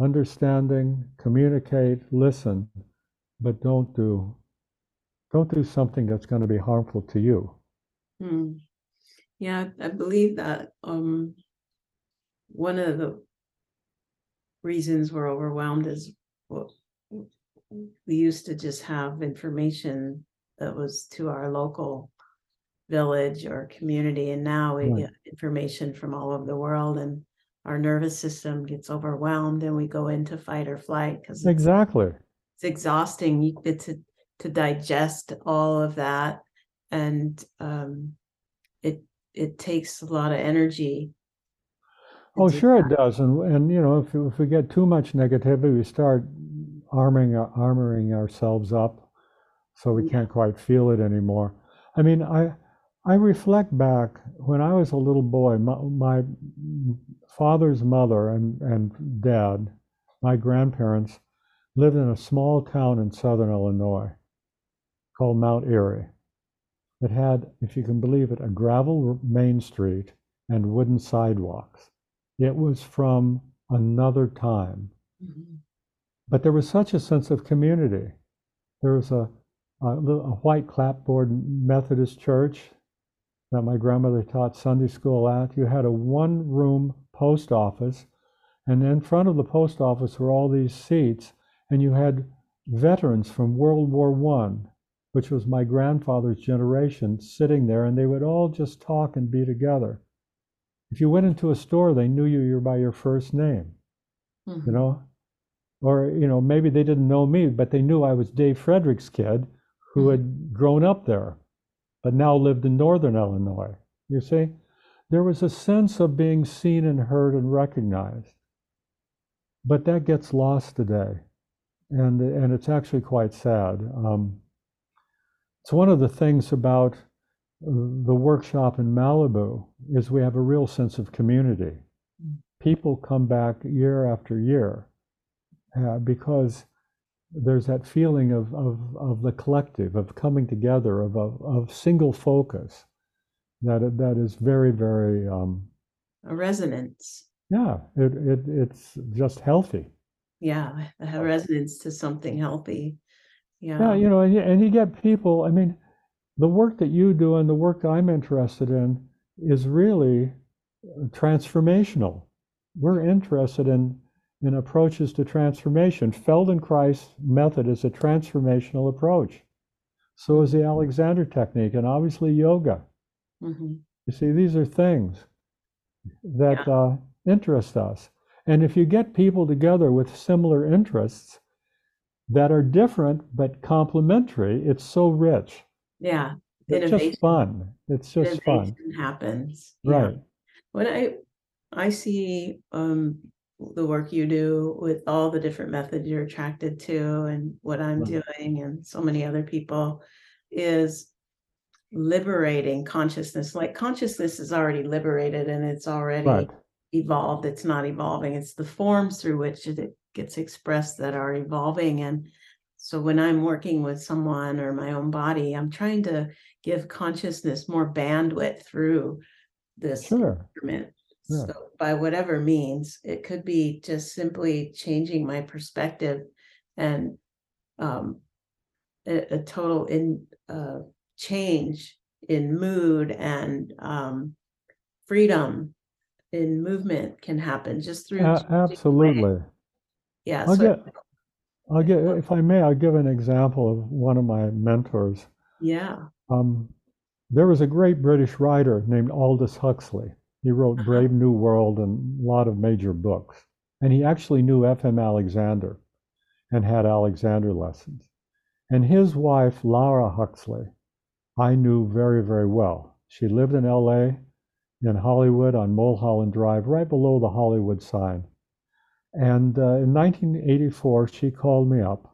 understanding, communicate, listen, but don't do don't do something that's going to be harmful to you. Hmm. Yeah, I believe that um, one of the reasons we're overwhelmed is well, we used to just have information that was to our local village or community, and now we right. get information from all over the world, and our nervous system gets overwhelmed and we go into fight or flight because exactly it's exhausting you get to to digest all of that and um it it takes a lot of energy oh sure that. it does and and you know if, if we get too much negativity we start arming armoring ourselves up so we can't quite feel it anymore i mean i I reflect back when I was a little boy, my, my father's mother and, and dad, my grandparents, lived in a small town in southern Illinois called Mount Erie. It had, if you can believe it, a gravel main street and wooden sidewalks. It was from another time. Mm-hmm. But there was such a sense of community. There was a, a, a white clapboard Methodist church that my grandmother taught Sunday school at. You had a one room post office, and in front of the post office were all these seats, and you had veterans from World War One, which was my grandfather's generation, sitting there, and they would all just talk and be together. If you went into a store, they knew you by your first name, mm-hmm. you know, or you know maybe they didn't know me, but they knew I was Dave Frederick's kid who mm-hmm. had grown up there but now lived in northern Illinois. You see? There was a sense of being seen and heard and recognized. But that gets lost today. And, and it's actually quite sad. Um, it's one of the things about the workshop in Malibu is we have a real sense of community. People come back year after year uh, because there's that feeling of, of, of the collective, of coming together, of, of, of single focus that, that is very, very. Um, a resonance. Yeah, it, it, it's just healthy. Yeah, a resonance to something healthy. Yeah. Yeah, you know, and you, and you get people, I mean, the work that you do and the work I'm interested in is really transformational. We're interested in in approaches to transformation. Feldenkrais method is a transformational approach. So is the Alexander technique, and obviously yoga. Mm-hmm. You see, these are things that yeah. uh, interest us. And if you get people together with similar interests that are different but complementary, it's so rich. Yeah. It's Innovation. just fun. It's just Innovation fun. happens. Right. Yeah. When I I see um, the work you do with all the different methods you're attracted to and what I'm right. doing and so many other people is liberating consciousness like consciousness is already liberated and it's already right. evolved it's not evolving it's the forms through which it gets expressed that are evolving and so when I'm working with someone or my own body, I'm trying to give consciousness more bandwidth through this Sure. instrument. Yeah. So by whatever means, it could be just simply changing my perspective and um a, a total in uh change in mood and um freedom in movement can happen just through A- changing way- absolutely. Yeah, so get, I'll get, if I may, I'll give an example of one of my mentors. yeah. Um, there was a great British writer named Aldous Huxley. He wrote Uh-huh. Brave New World and a lot of major books. And he actually knew F.M. Alexander and had Alexander lessons. And his wife, Laura Huxley, I knew very, very well. She lived in L.A., in Hollywood on Mulholland Drive, right below the Hollywood sign. And uh, in 1984, she called me up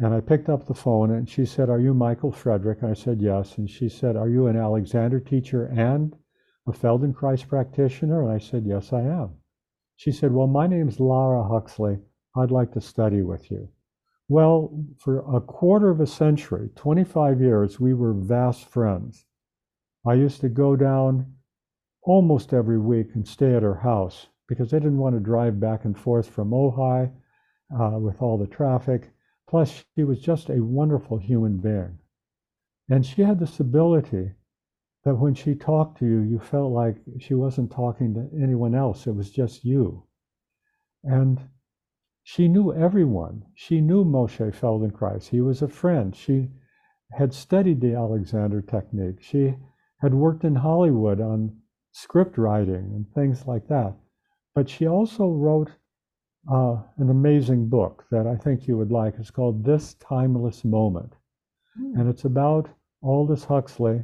and I picked up the phone and she said, Are you Michael Frederick? I said, Yes. And she said, Are you an Alexander teacher and a Feldenkrais practitioner? And I said, Yes, I am. She said, Well, my name's Laura Huxley. I'd like to study with you. Well, for a quarter of a century, 25 years, we were vast friends. I used to go down almost every week and stay at her house because they didn't want to drive back and forth from Ojai uh, with all the traffic. Plus, she was just a wonderful human being. And she had this ability that when she talked to you, you felt like she wasn't talking to anyone else, it was just you. And she knew everyone. She knew Moshe Feldenkrais. He was a friend. She had studied the Alexander technique. She had worked in Hollywood on script writing and things like that. But she also wrote uh, an amazing book that I think you would like. It's called This Timeless Moment. Hmm. And it's about Aldous Huxley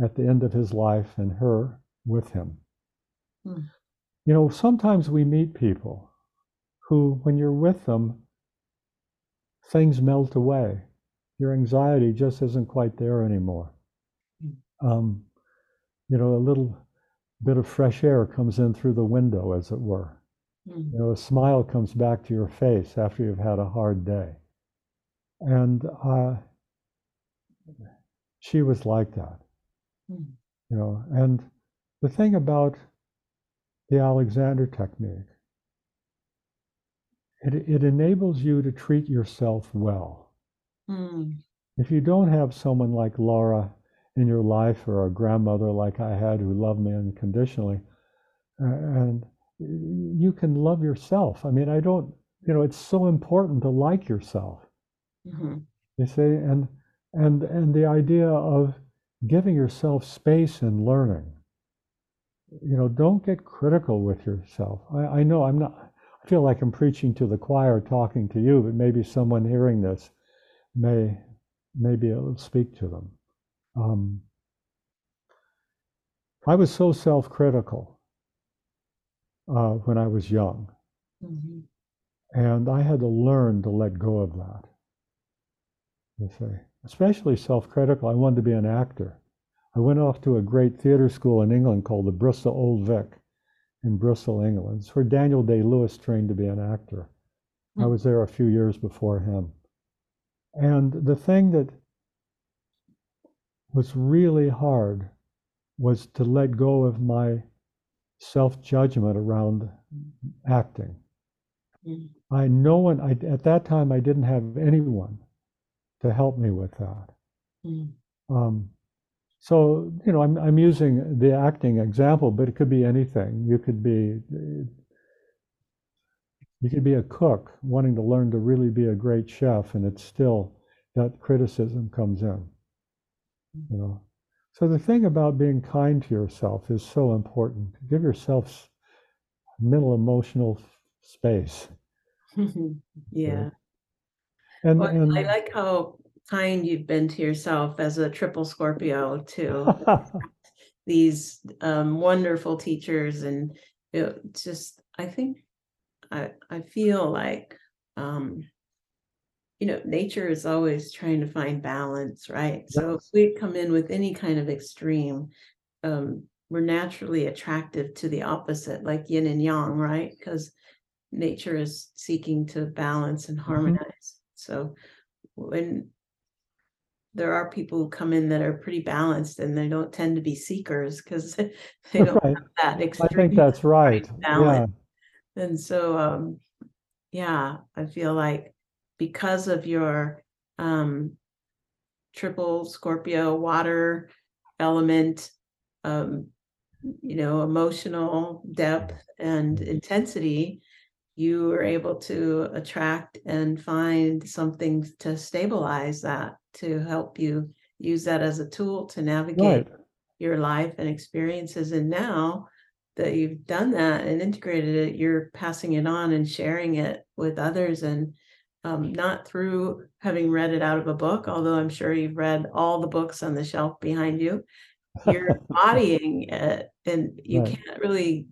at the end of his life and her with him. Hmm. You know, sometimes we meet people who, when you're with them, things melt away. Your anxiety just isn't quite there anymore. Um, you know, a little bit of fresh air comes in through the window, as it were. Mm. You know, a smile comes back to your face after you've had a hard day. And uh, she was like that, Mm. you know. And the thing about the Alexander technique, it, it enables you to treat yourself well. Mm. If you don't have someone like Laura in your life or a grandmother like I had who loved me unconditionally, uh, and you can love yourself. I mean, I don't, you know, it's so important to like yourself. Mhm. You see, and and and the idea of giving yourself space and learning. You know, don't get critical with yourself. I, I know I'm not. I feel like I'm preaching to the choir, talking to you, but maybe someone hearing this may maybe it'll speak to them. Um, I was so self-critical uh, when I was young, Mhm. and I had to learn to let go of that. You see, especially self-critical. I wanted to be an actor. I went off to a great theater school in England called the Bristol Old Vic in Bristol, England. It's where Daniel Day Lewis trained to be an actor. I Hmm. was there a few years before him. And the thing that was really hard was to let go of my self judgment around acting. Mm. I no one I, at that time I didn't have anyone to help me with that. Mm. Um, so you know I'm I'm using the acting example, but it could be anything. You could be you could be a cook wanting to learn to really be a great chef, and it's still that criticism comes in. You know. So the thing about being kind to yourself is so important. Give yourself mental emotional space. yeah. And Well, and I like how kind you've been to yourself as a triple Scorpio too. These um, wonderful teachers, and it just I think I I feel like um, you know nature is always trying to find balance, right? So if we come in with any kind of extreme, um, we're naturally attractive to the opposite, like yin and yang, right? Because nature is seeking to balance and Mhm. harmonize. So when there are people who come in that are pretty balanced and they don't tend to be seekers because they don't Right. have that extreme. I think that's right. Yeah. balance. And so, um, yeah, I feel like because of your um, triple Scorpio water element, um, you know, emotional depth and intensity, you are able to attract and find something to stabilize that to help you use that as a tool to navigate Right. your life and experiences. And now that you've done that and integrated it, you're passing it on and sharing it with others and um, not through having read it out of a book, although I'm sure you've read all the books on the shelf behind you. You're embodying it, and you Right. can't really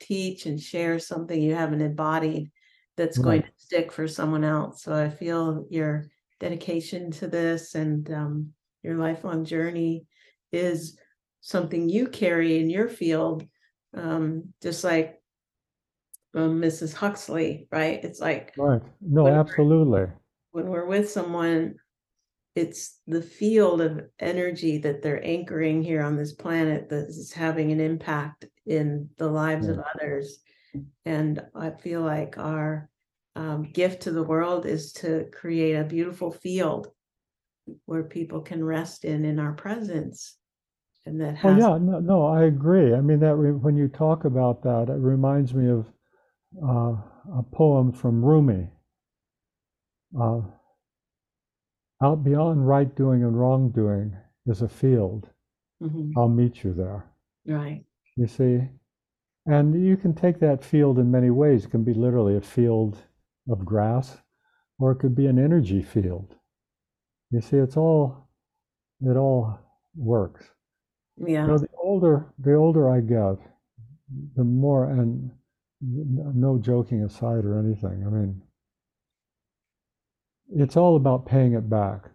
teach and share something you haven't embodied that's going to stick for someone else. So I feel your dedication to this and um, your lifelong journey is something you carry in your field, um, just like um, Mrs. Huxley, right? It's like Right. No, When we're- absolutely. when we're with someone, it's the field of energy that they're anchoring here on this planet that is having an impact in the lives of others. And I feel like our um, gift to the world is to create a beautiful field where people can rest in in our presence. And that Oh yeah, no, no, I agree. I mean that re when you talk about that, it reminds me of uh, a poem from Rumi. Uh, out beyond right doing and wrong doing is a field. Mhm, I'll meet you there. right. You see, and you can take that field in many ways. It can be literally a field of grass, or it could be an energy field. You see, it's all it all works. Yeah. You know, the older the older I get, the more and no joking aside or anything. I mean, it's all about paying it back.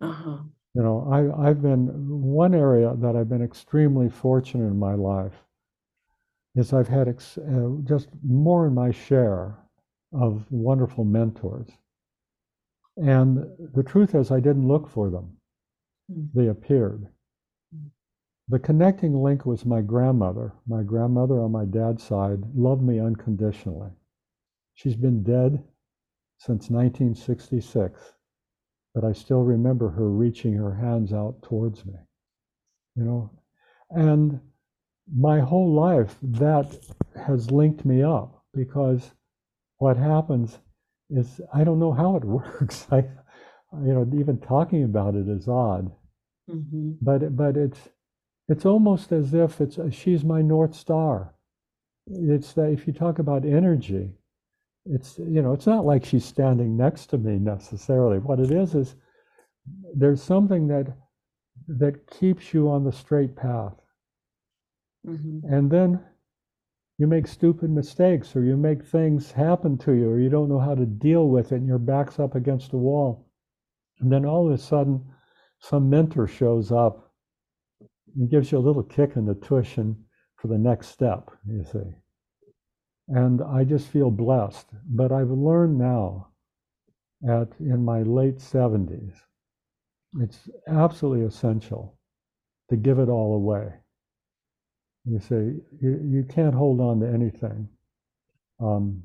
Uh-huh. You know, I I've been one area that I've been extremely fortunate in my life is I've had ex, uh, just more in my share of wonderful mentors. And the truth is, I didn't look for them; Mm. they appeared. The connecting link was my grandmother. My grandmother on my dad's side loved me unconditionally. She's been dead since 1966, but I still remember her reaching her hands out towards me. You know, and my whole life that has linked me up because what happens is I don't know how it works. I, you know, even talking about it is odd hmm but but it's it's almost as if it's she's my north star. It's that if you talk about energy it's you know it's not like she's standing next to me necessarily. What it is is there's something that that keeps you on the straight path. Hmm and then you make stupid mistakes or you make things happen to you or you don't know how to deal with it and your back's up against the wall. And then all of a sudden some mentor shows up and gives you a little kick in the and for the next step you see. And i just feel blessed but i've learned now at in my late 70s it's absolutely essential to give it all away. You see you, you can't hold on to anything. Um,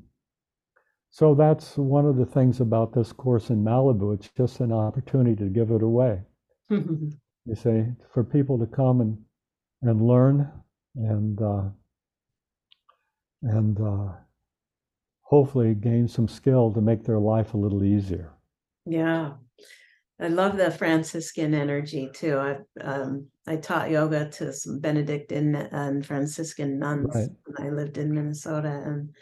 so that's one of the things about this course in malibu. It's just an opportunity to give it away you see, for people to come and and learn and uh, and uh, hopefully gain some skill to make their life a little easier. Yeah. I love the Franciscan energy too. I um I taught yoga to some Benedictine and Franciscan nuns Right. when I lived in Minnesota and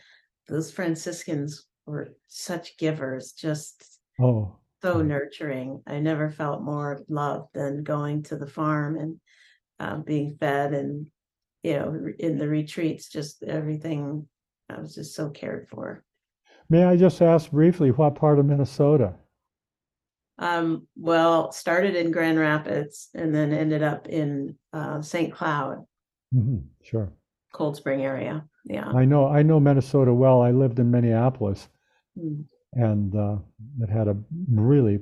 those Franciscans were such givers, just Oh, so nurturing. I never felt more loved than going to the farm and uh, being fed and you know in the retreats, just everything. I was just so cared for. may I just ask briefly what part of Minnesota? Um, well, started in Grand Rapids and then ended up in uh, St. Cloud, hmm Sure. Cold Spring area. Yeah. I know I know Minnesota well. I lived in Minneapolis, Mm. And uh, it had a really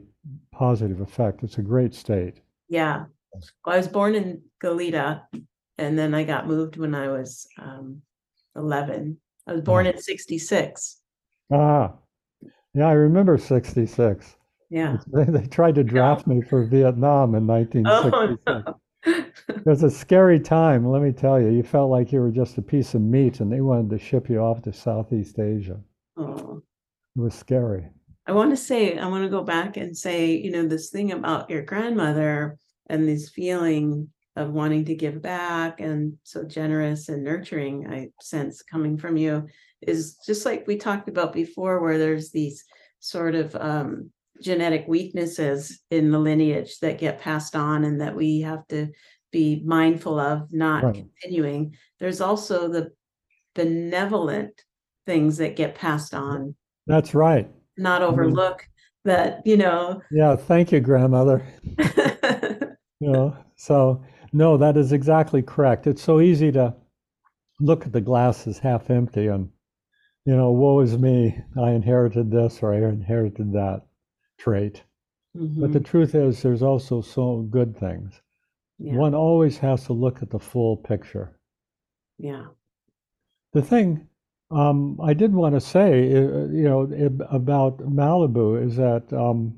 positive effect. It's a great state. Yeah. Well, I was born in Goleta and then I got moved when I was um, 11. I was born in 66. Ah, yeah, I remember 66. Yeah. They, they tried to draft me for Vietnam in Oh, 1966. no. It was a scary time, let me tell you. You felt like you were just a piece of meat and they wanted to ship you off to Southeast Asia. Oh. It was scary. I want to say, I want to go back and say, you know, this thing about your grandmother and this feeling of wanting to give back and so generous and nurturing, I sense coming from you is just like we talked about before, where there's these sort of um, genetic weaknesses in the lineage that get passed on and that we have to be mindful of not Right. continuing. There's also the benevolent things that get passed on That's right. not overlook that, you know. Yeah, thank you, grandmother. You know, so no, that is exactly correct. It's so easy to look at the glass as half empty and, you know, woe is me. I inherited this or I inherited that trait. But the Mhm, truth is, there's also so good things. yeah, One always has to look at the full picture. yeah. The thing um, I did want to say, uh, you know, about Malibu is that um,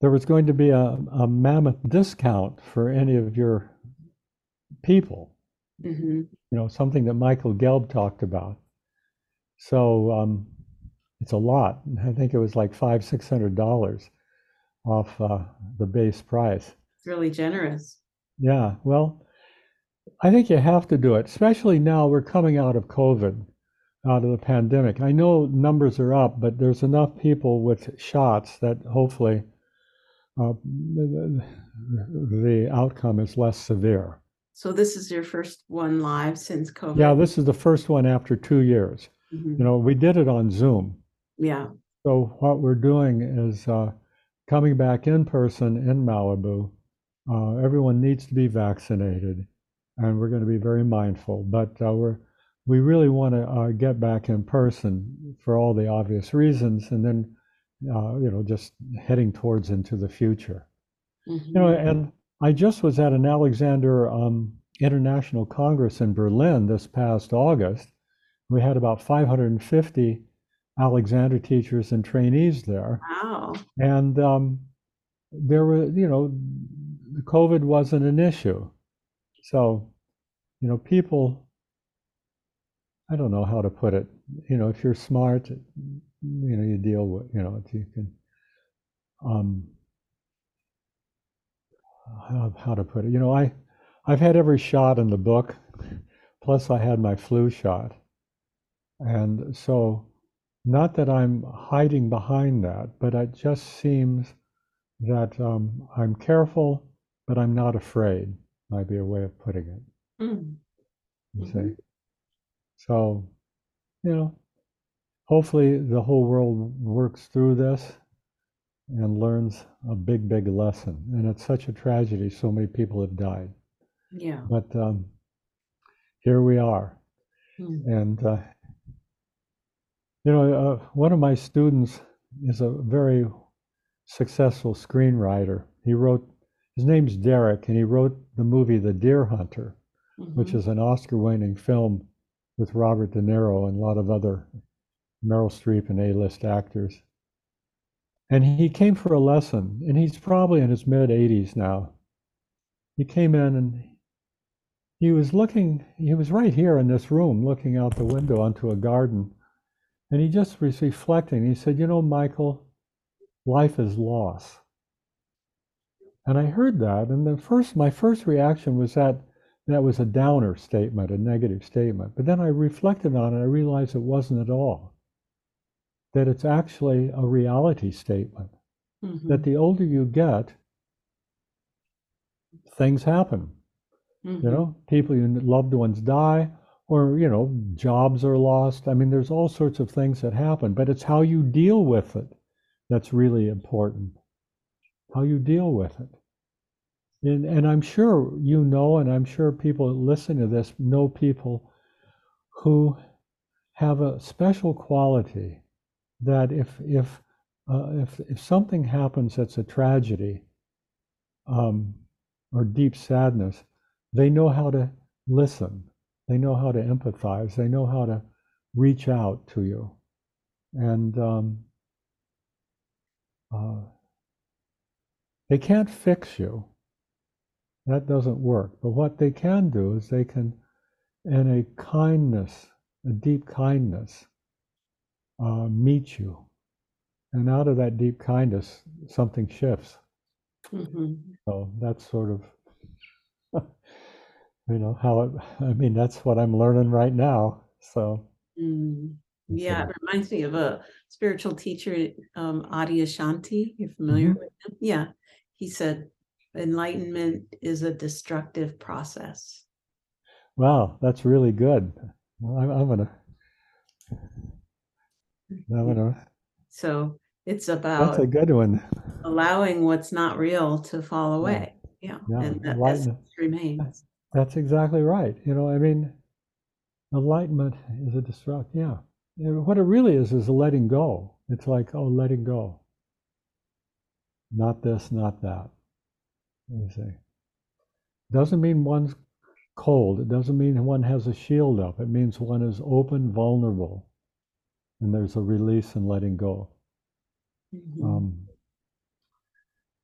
there was going to be a, a mammoth discount for any of your people. mhm, You know, something that Michael Gelb talked about. So um, it's a lot. I think it was like five, six hundred dollars off uh, the base price. It's really generous. Yeah, well, I think you have to do it, especially now we're coming out of COVID, out of the pandemic. I know numbers are up, but there's enough people with shots that hopefully uh, the, outcome is less severe. So this is your first one live since COVID? Yeah, this is the first one after two years. Mhm, You know, we did it on Zoom. Yeah, So what we're doing is uh, coming back in person in Malibu. Uh, everyone needs to be vaccinated, and we're going to be very mindful. But uh, we're we really want to uh, get back in person for all the obvious reasons, and then uh, you know just heading towards into the future. You know, mhm, and I just was at an Alexander um, International Congress in Berlin this past August. We had about 550 Alexander teachers and trainees there. Wow, And um, there were, you know, the COVID wasn't an issue. So, you know, people, I don't know how to put it. You know, if you're smart, you know, you deal with, you know, you can, um, how, how to put it. You know, I, I've had every shot in the book, plus I had my flu shot. And so, not that I'm hiding behind that, but it just seems that um, I'm careful, but I'm not afraid, might be a way of putting it, Mm, you see. So, you know, hopefully the whole world works through this and learns a big, big lesson. And it's such a tragedy, so many people have died. yeah. But um, here we are. Mm, And, uh, you know, uh, one of my students is a very successful screenwriter. He wrote, his name's Deric, and he wrote the movie The Deer Hunter, which mhm, is an Oscar winning film with Robert De Niro and a lot of other Meryl Streep and A list actors. And he came for a lesson, and he's probably in his mid 80s now. He came in and he was looking, he was right here in this room looking out the window onto a garden. And he just was reflecting. He said, You know, Michael, life is loss. And I heard that, and the first, my first reaction was that that was a downer statement, a negative statement. But then I reflected on it, I realized it wasn't at all. That it's actually a reality statement. That mhm, the older you get, things happen. You mhm. know, people, your loved ones die, or, you know, jobs are lost. I mean, there's all sorts of things that happen, but it's how you deal with it that's really important. How you deal with it. And, and I'm sure you know, and I'm sure people listening to this know people who have a special quality that if if uh, if if something happens that's a tragedy um, or deep sadness, they know how to listen. They know how to empathize. They know how to reach out to you, and um, uh, they can't fix you. That doesn't work. But what they can do is they can, in a kindness, a deep kindness, uh, meet you. And out of that deep kindness, something shifts. hmm So that's sort of, you know, how it, I mean, that's what I'm learning right now. So, Mm. Yeah, it reminds me of a spiritual teacher, um, Adyashanti. You're familiar Mhm. with him? Yeah. He said enlightenment is a destructive process. wow, that's really good. I'm, I'm gonna, I'm gonna, So it's about that's a good one. allowing what's not real to fall away. Yeah. Yeah, And that essence remains. That's exactly right. You know, I mean, enlightenment is a destruct. Yeah. What it really is is a letting go. It's like, oh, letting go. Not this, not that. You see. Doesn't mean one's cold. It doesn't mean one has a shield up. It means one is open, vulnerable, and there's a release and letting go. Mhm. Um,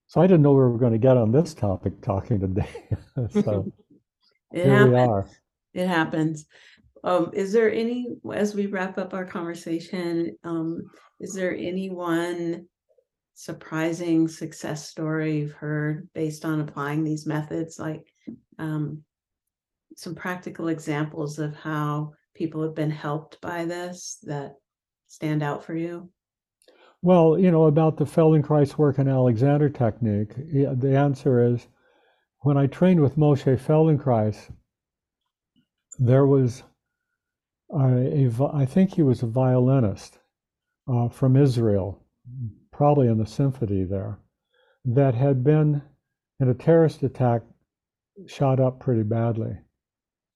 so I didn't know where we were going to get on this topic talking today. so It here we are. It happens. Um, is there any, as we wrap up our conversation, um, is there any one surprising success story you've heard based on applying these methods? Like um, some practical examples of how people have been helped by this that stand out for you? Well, you know, about the Feldenkrais work and Alexander technique, the answer is when I trained with Moshe Feldenkrais, there was a, a I think he was a violinist uh, from Israel, probably in the symphony there, that had been in a terrorist attack shot up pretty badly.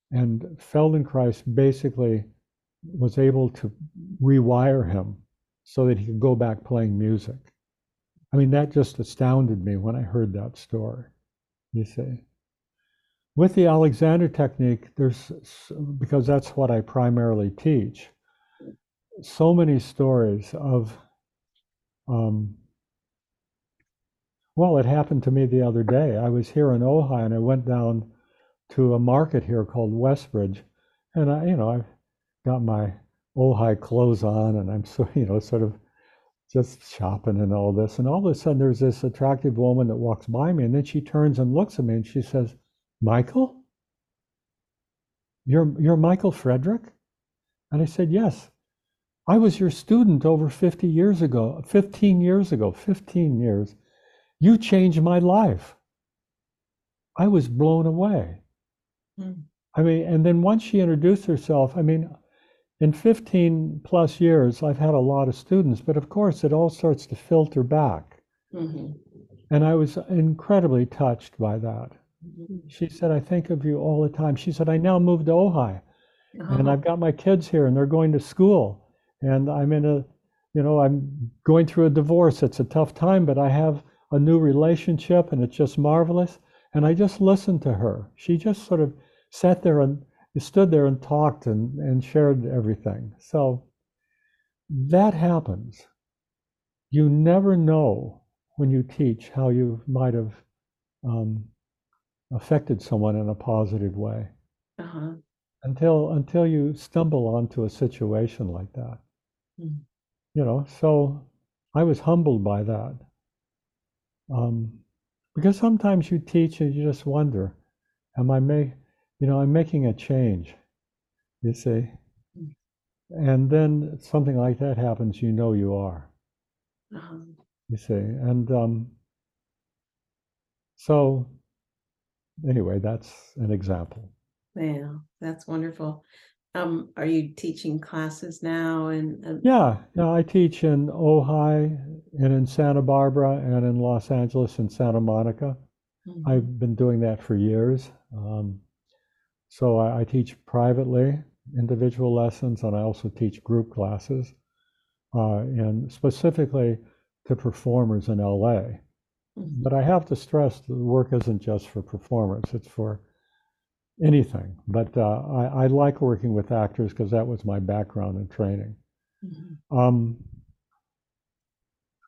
And Feldenkrais basically was able to rewire him so that he could go back playing music. I mean, that just astounded me when I heard that story, you see. With the Alexander technique, there's, because that's what I primarily teach, so many stories of, um, well, it happened to me the other day. I was here in Ojai and I went down to a market here called Westridge. And I, you know, I've got my Ojai clothes on and I'm so, you know, sort of just shopping and all this. And all of a sudden there's this attractive woman that walks by me and then she turns and looks at me and she says, Michael? You're, you're Michael Frederick? And I said, Yes. I was your student over 50 years ago, 15 years ago, 15 years. You changed my life. I was blown away. Mm. I mean, and then once she introduced herself, I mean, in 15 plus years, I've had a lot of students, but of course, it all starts to filter back. Mhm. And I was incredibly touched by that. Mhm. She said, I think of you all the time. She said, I now moved to Ojai and Oh, I've got my kids here and they're going to school. And I'm in a, you know, I'm going through a divorce. It's a tough time, but I have a new relationship and it's just marvelous. And I just listened to her. She just sort of sat there and stood there and talked and, and shared everything. So that happens. You never know when you teach how you might have um, affected someone in a positive way uh-huh. until until you stumble onto a situation like that. Mm. You know, so I was humbled by that. Um, because sometimes you teach and you just wonder, am I make you know, I'm making a change, you see. And then something like that happens, you know you are, Uh-huh. you see. And um, so anyway, that's an example. Yeah, that's wonderful. Um, are you teaching classes now and uh, Yeah, yeah, I teach in Ojai and in Santa Barbara and in Los Angeles and Santa Monica. mhm. I've been doing that for years. Um, so I, I teach privately, individual lessons, and I also teach group classes. Uh, and specifically to performers in LA. Mhm. But I have to stress the work isn't just for performers, it's for anything. But uh, I, I like working with actors because that was my background and training. Mhm. Um,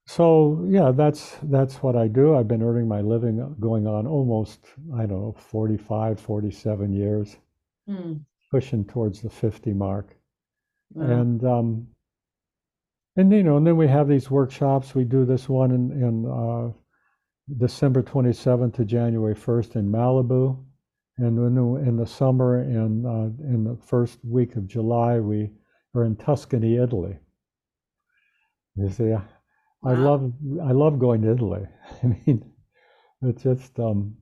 so yeah, that's that's what I do. I've been earning my living uh, going on almost, I don't know, 45, 47 years, Mm. pushing towards the 50 mark. Wow. And um, and you know, and then we have these workshops. We do this one in, in uh, December 27th to January 1st in Malibu, and then in the summer and uh, in the first week of July we are in Tuscany, Italy. You see, I I love I love going to Italy. I mean, it's just um,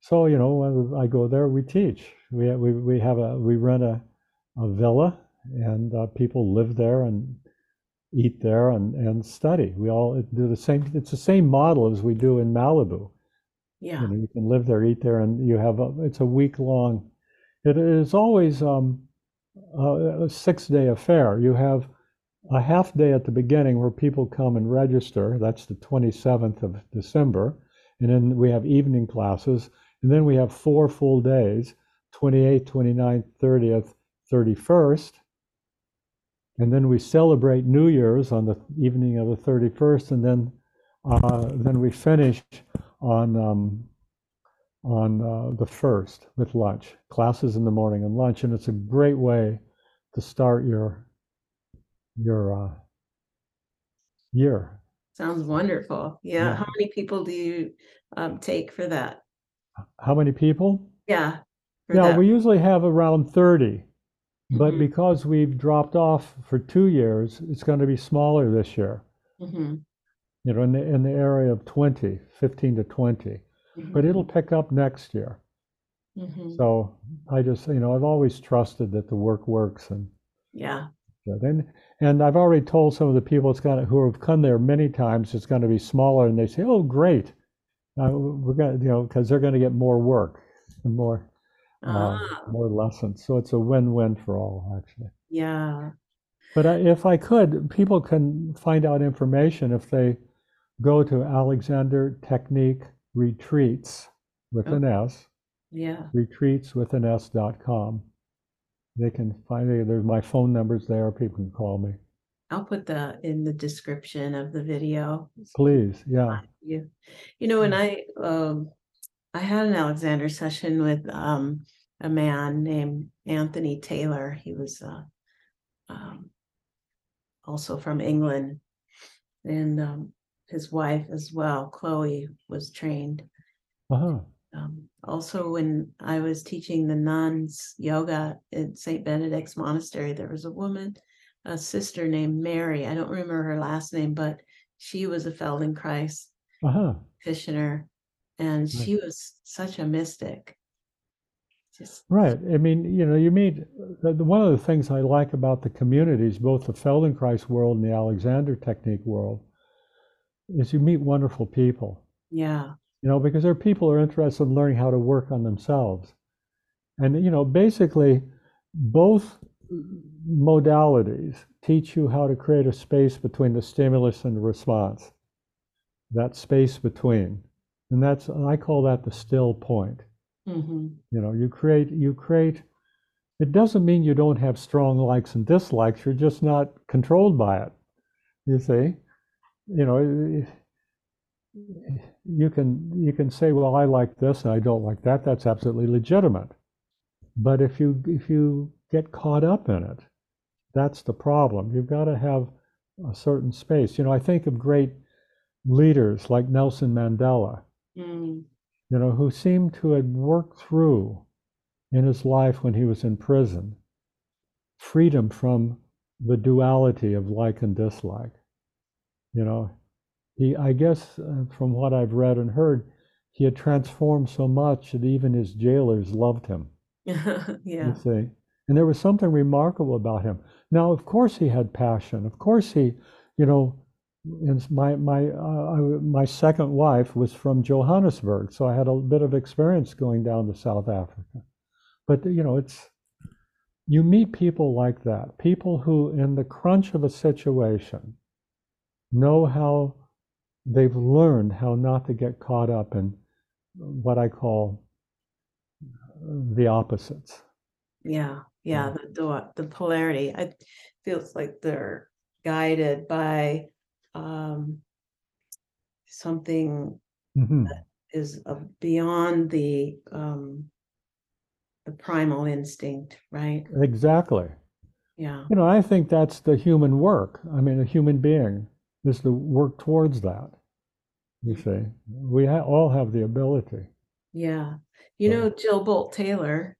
so you know when I go there, we teach. We we we have a we rent a a villa, and uh, people live there and eat there and and study. We all do the same. It's the same model as we do in Malibu. Yeah. You know, you can live there, eat there, and you have a, it's a week long. It is always um, a, six day affair. You have a half day at the beginning where people come and register. That's the 27th of December. And then we have evening classes. And then we have four full days 28th, 29th, 30th, 31st. And then we celebrate New Year's on the evening of the 31st. And then, uh, then we finish on, um, on uh, the 1st with lunch, classes in the morning and lunch. And it's a great way to start your your uh, year. Sounds wonderful. Yeah. Yeah. How many people do you um, take for that? How many people? Yeah. Yeah, that. we usually have around 30, but Mhm. because we've dropped off for two years, it's going to be smaller this year. Mhm. You know, in the in the area of 20, 15 to 20, but it'll pick up next year. Mhm. So I just, you know, I've always trusted that the work works and Yeah. Then, and I've already told some of the people it's going to, who have come there many times, it's going to be smaller, and they say, "Oh, great, uh, we're going to, you know, because they're going to get more work and more, uh, Ah, more lessons." So it's a win-win for all, actually. yeah. But I, if I could, people can find out information if they go to Alexander Technique Retreats with an S, Yeah. retreats with an S dot com. They can find it. There's my phone numbers there. People can call me. I'll put that in the description of the video. Please, yeah. You, you know, when I um I had an Alexander session with um a man named Anthony Taylor. He was uh um also from England and um his wife as well, Chloe, was trained. Uh-huh. Um, also, when I was teaching the nuns yoga at St. Benedict's Monastery, there was a woman, a sister named Mary. I don't remember her last name, but she was a Feldenkrais Uh-huh. practitioner, and she was such a mystic. Just Right. I mean, you know, you meet the- one of the things I like about the communities, both the Feldenkrais world and the Alexander Technique world, is you meet wonderful people. yeah, You know, because there are people who are interested in learning how to work on themselves. And, you know, basically, both modalities teach you how to create a space between the stimulus and the response, that space between. And that's, I call that the still point. hmm You know, you create, you create, it doesn't mean you don't have strong likes and dislikes, you're just not controlled by it. You see? You know, you can you can say, well, I like this and I don't like that. That's absolutely legitimate. But if you if you get caught up in it, that's the problem. You've got to have a certain space. You know, I think of great leaders like Nelson Mandela, mm, you know, who seemed to have worked through in his life when he was in prison freedom from the duality of like and dislike. You know, he, I guess, uh, from what I've read and heard, he had transformed so much that even his jailers loved him. yeah, You see, and there was something remarkable about him. Now, of course, he had passion. Of course, he, you know, and my my uh, my second wife was from Johannesburg, so I had a bit of experience going down to South Africa. But you know, it's you meet people like that, people who, in the crunch of a situation, know how they've learned how not to get caught up in what I call the opposites. Yeah, yeah, the the the polarity. I feels like they're guided by um something Mhm. is uh, beyond the um the primal instinct, right? Exactly. Yeah, You know, I think that's the human work. I mean, a human being is to work towards that. You see, we ha- all have the ability. yeah. You So, know, Jill Bolte Taylor,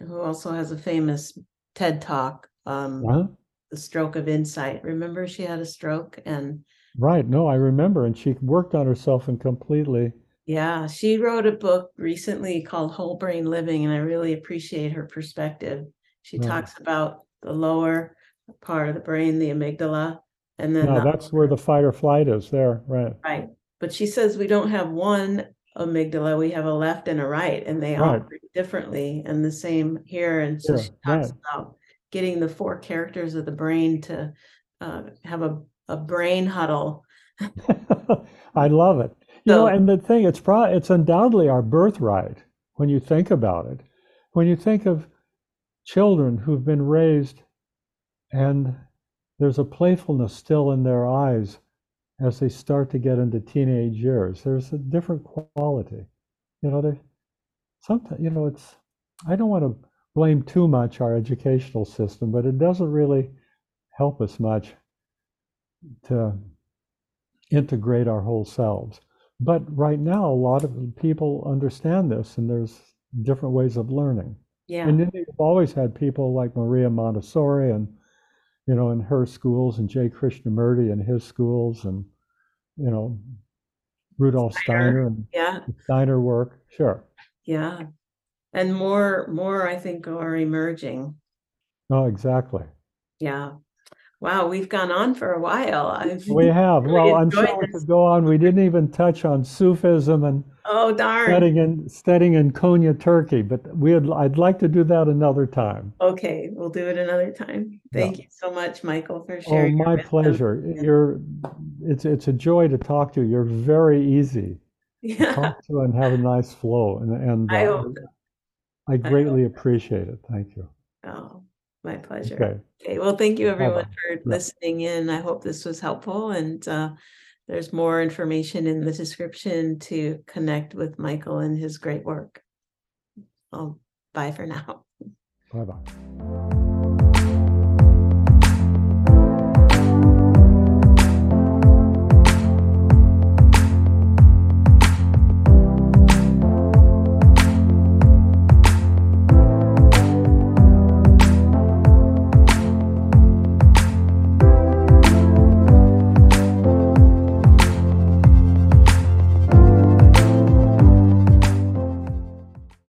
who also has a famous TED talk, um, huh? The Stroke of Insight. Remember she had a stroke and Right. No, I remember. And she worked on herself and completely. Yeah, she wrote a book recently called Whole Brain Living, and I really appreciate her perspective. She Right. talks about the lower part of the brain, the amygdala, and then No, the that's where the fight or flight is there. Right. right. But she says we don't have one amygdala, we have a left and a right, and they Right. operate differently. And the same here. And so Sure. she talks Right. about getting the four characters of the brain to uh, have a, a brain huddle. I love it. You know, So and the thing, it's pro it's undoubtedly our birthright when you think about it. When you think of children who've been raised and there's a playfulness still in their eyes as they start to get into teenage years, there's a different quality. You know, they sometimes, you know, it's, I don't want to blame too much our educational system, but it doesn't really help us much to integrate our whole selves. But right now, a lot of people understand this, and there's different ways of learning. yeah, And then you've always had people like Maria Montessori, and you know, in her schools, and Jay Krishnamurti in his schools, and you know, Rudolf Steiner and yeah, Steiner work. Sure. yeah. And more, more, I think, are emerging. Oh, exactly. Yeah. Wow, we've gone on for a while. I've We have. really Well, I'm sure we could go on. We didn't even touch on Sufism and Oh, darn. studying in studying in Konya, Turkey, but we would I'd like to do that another time. Okay, we'll do it another time. Yeah. Thank you so much, Michael, for Oh, sharing your my pleasure. You're it's it's a joy to talk to you. You're very easy to Yeah, talk to and have a nice flow, and and I uh, hope, I greatly appreciate it. Thank you. oh, my pleasure. Okay. Okay, well, thank you everyone Bye-bye. for Yeah. listening in. I hope this was helpful and uh, there's more information in the description to connect with Michael and his great work. Oh, bye for now. Bye bye.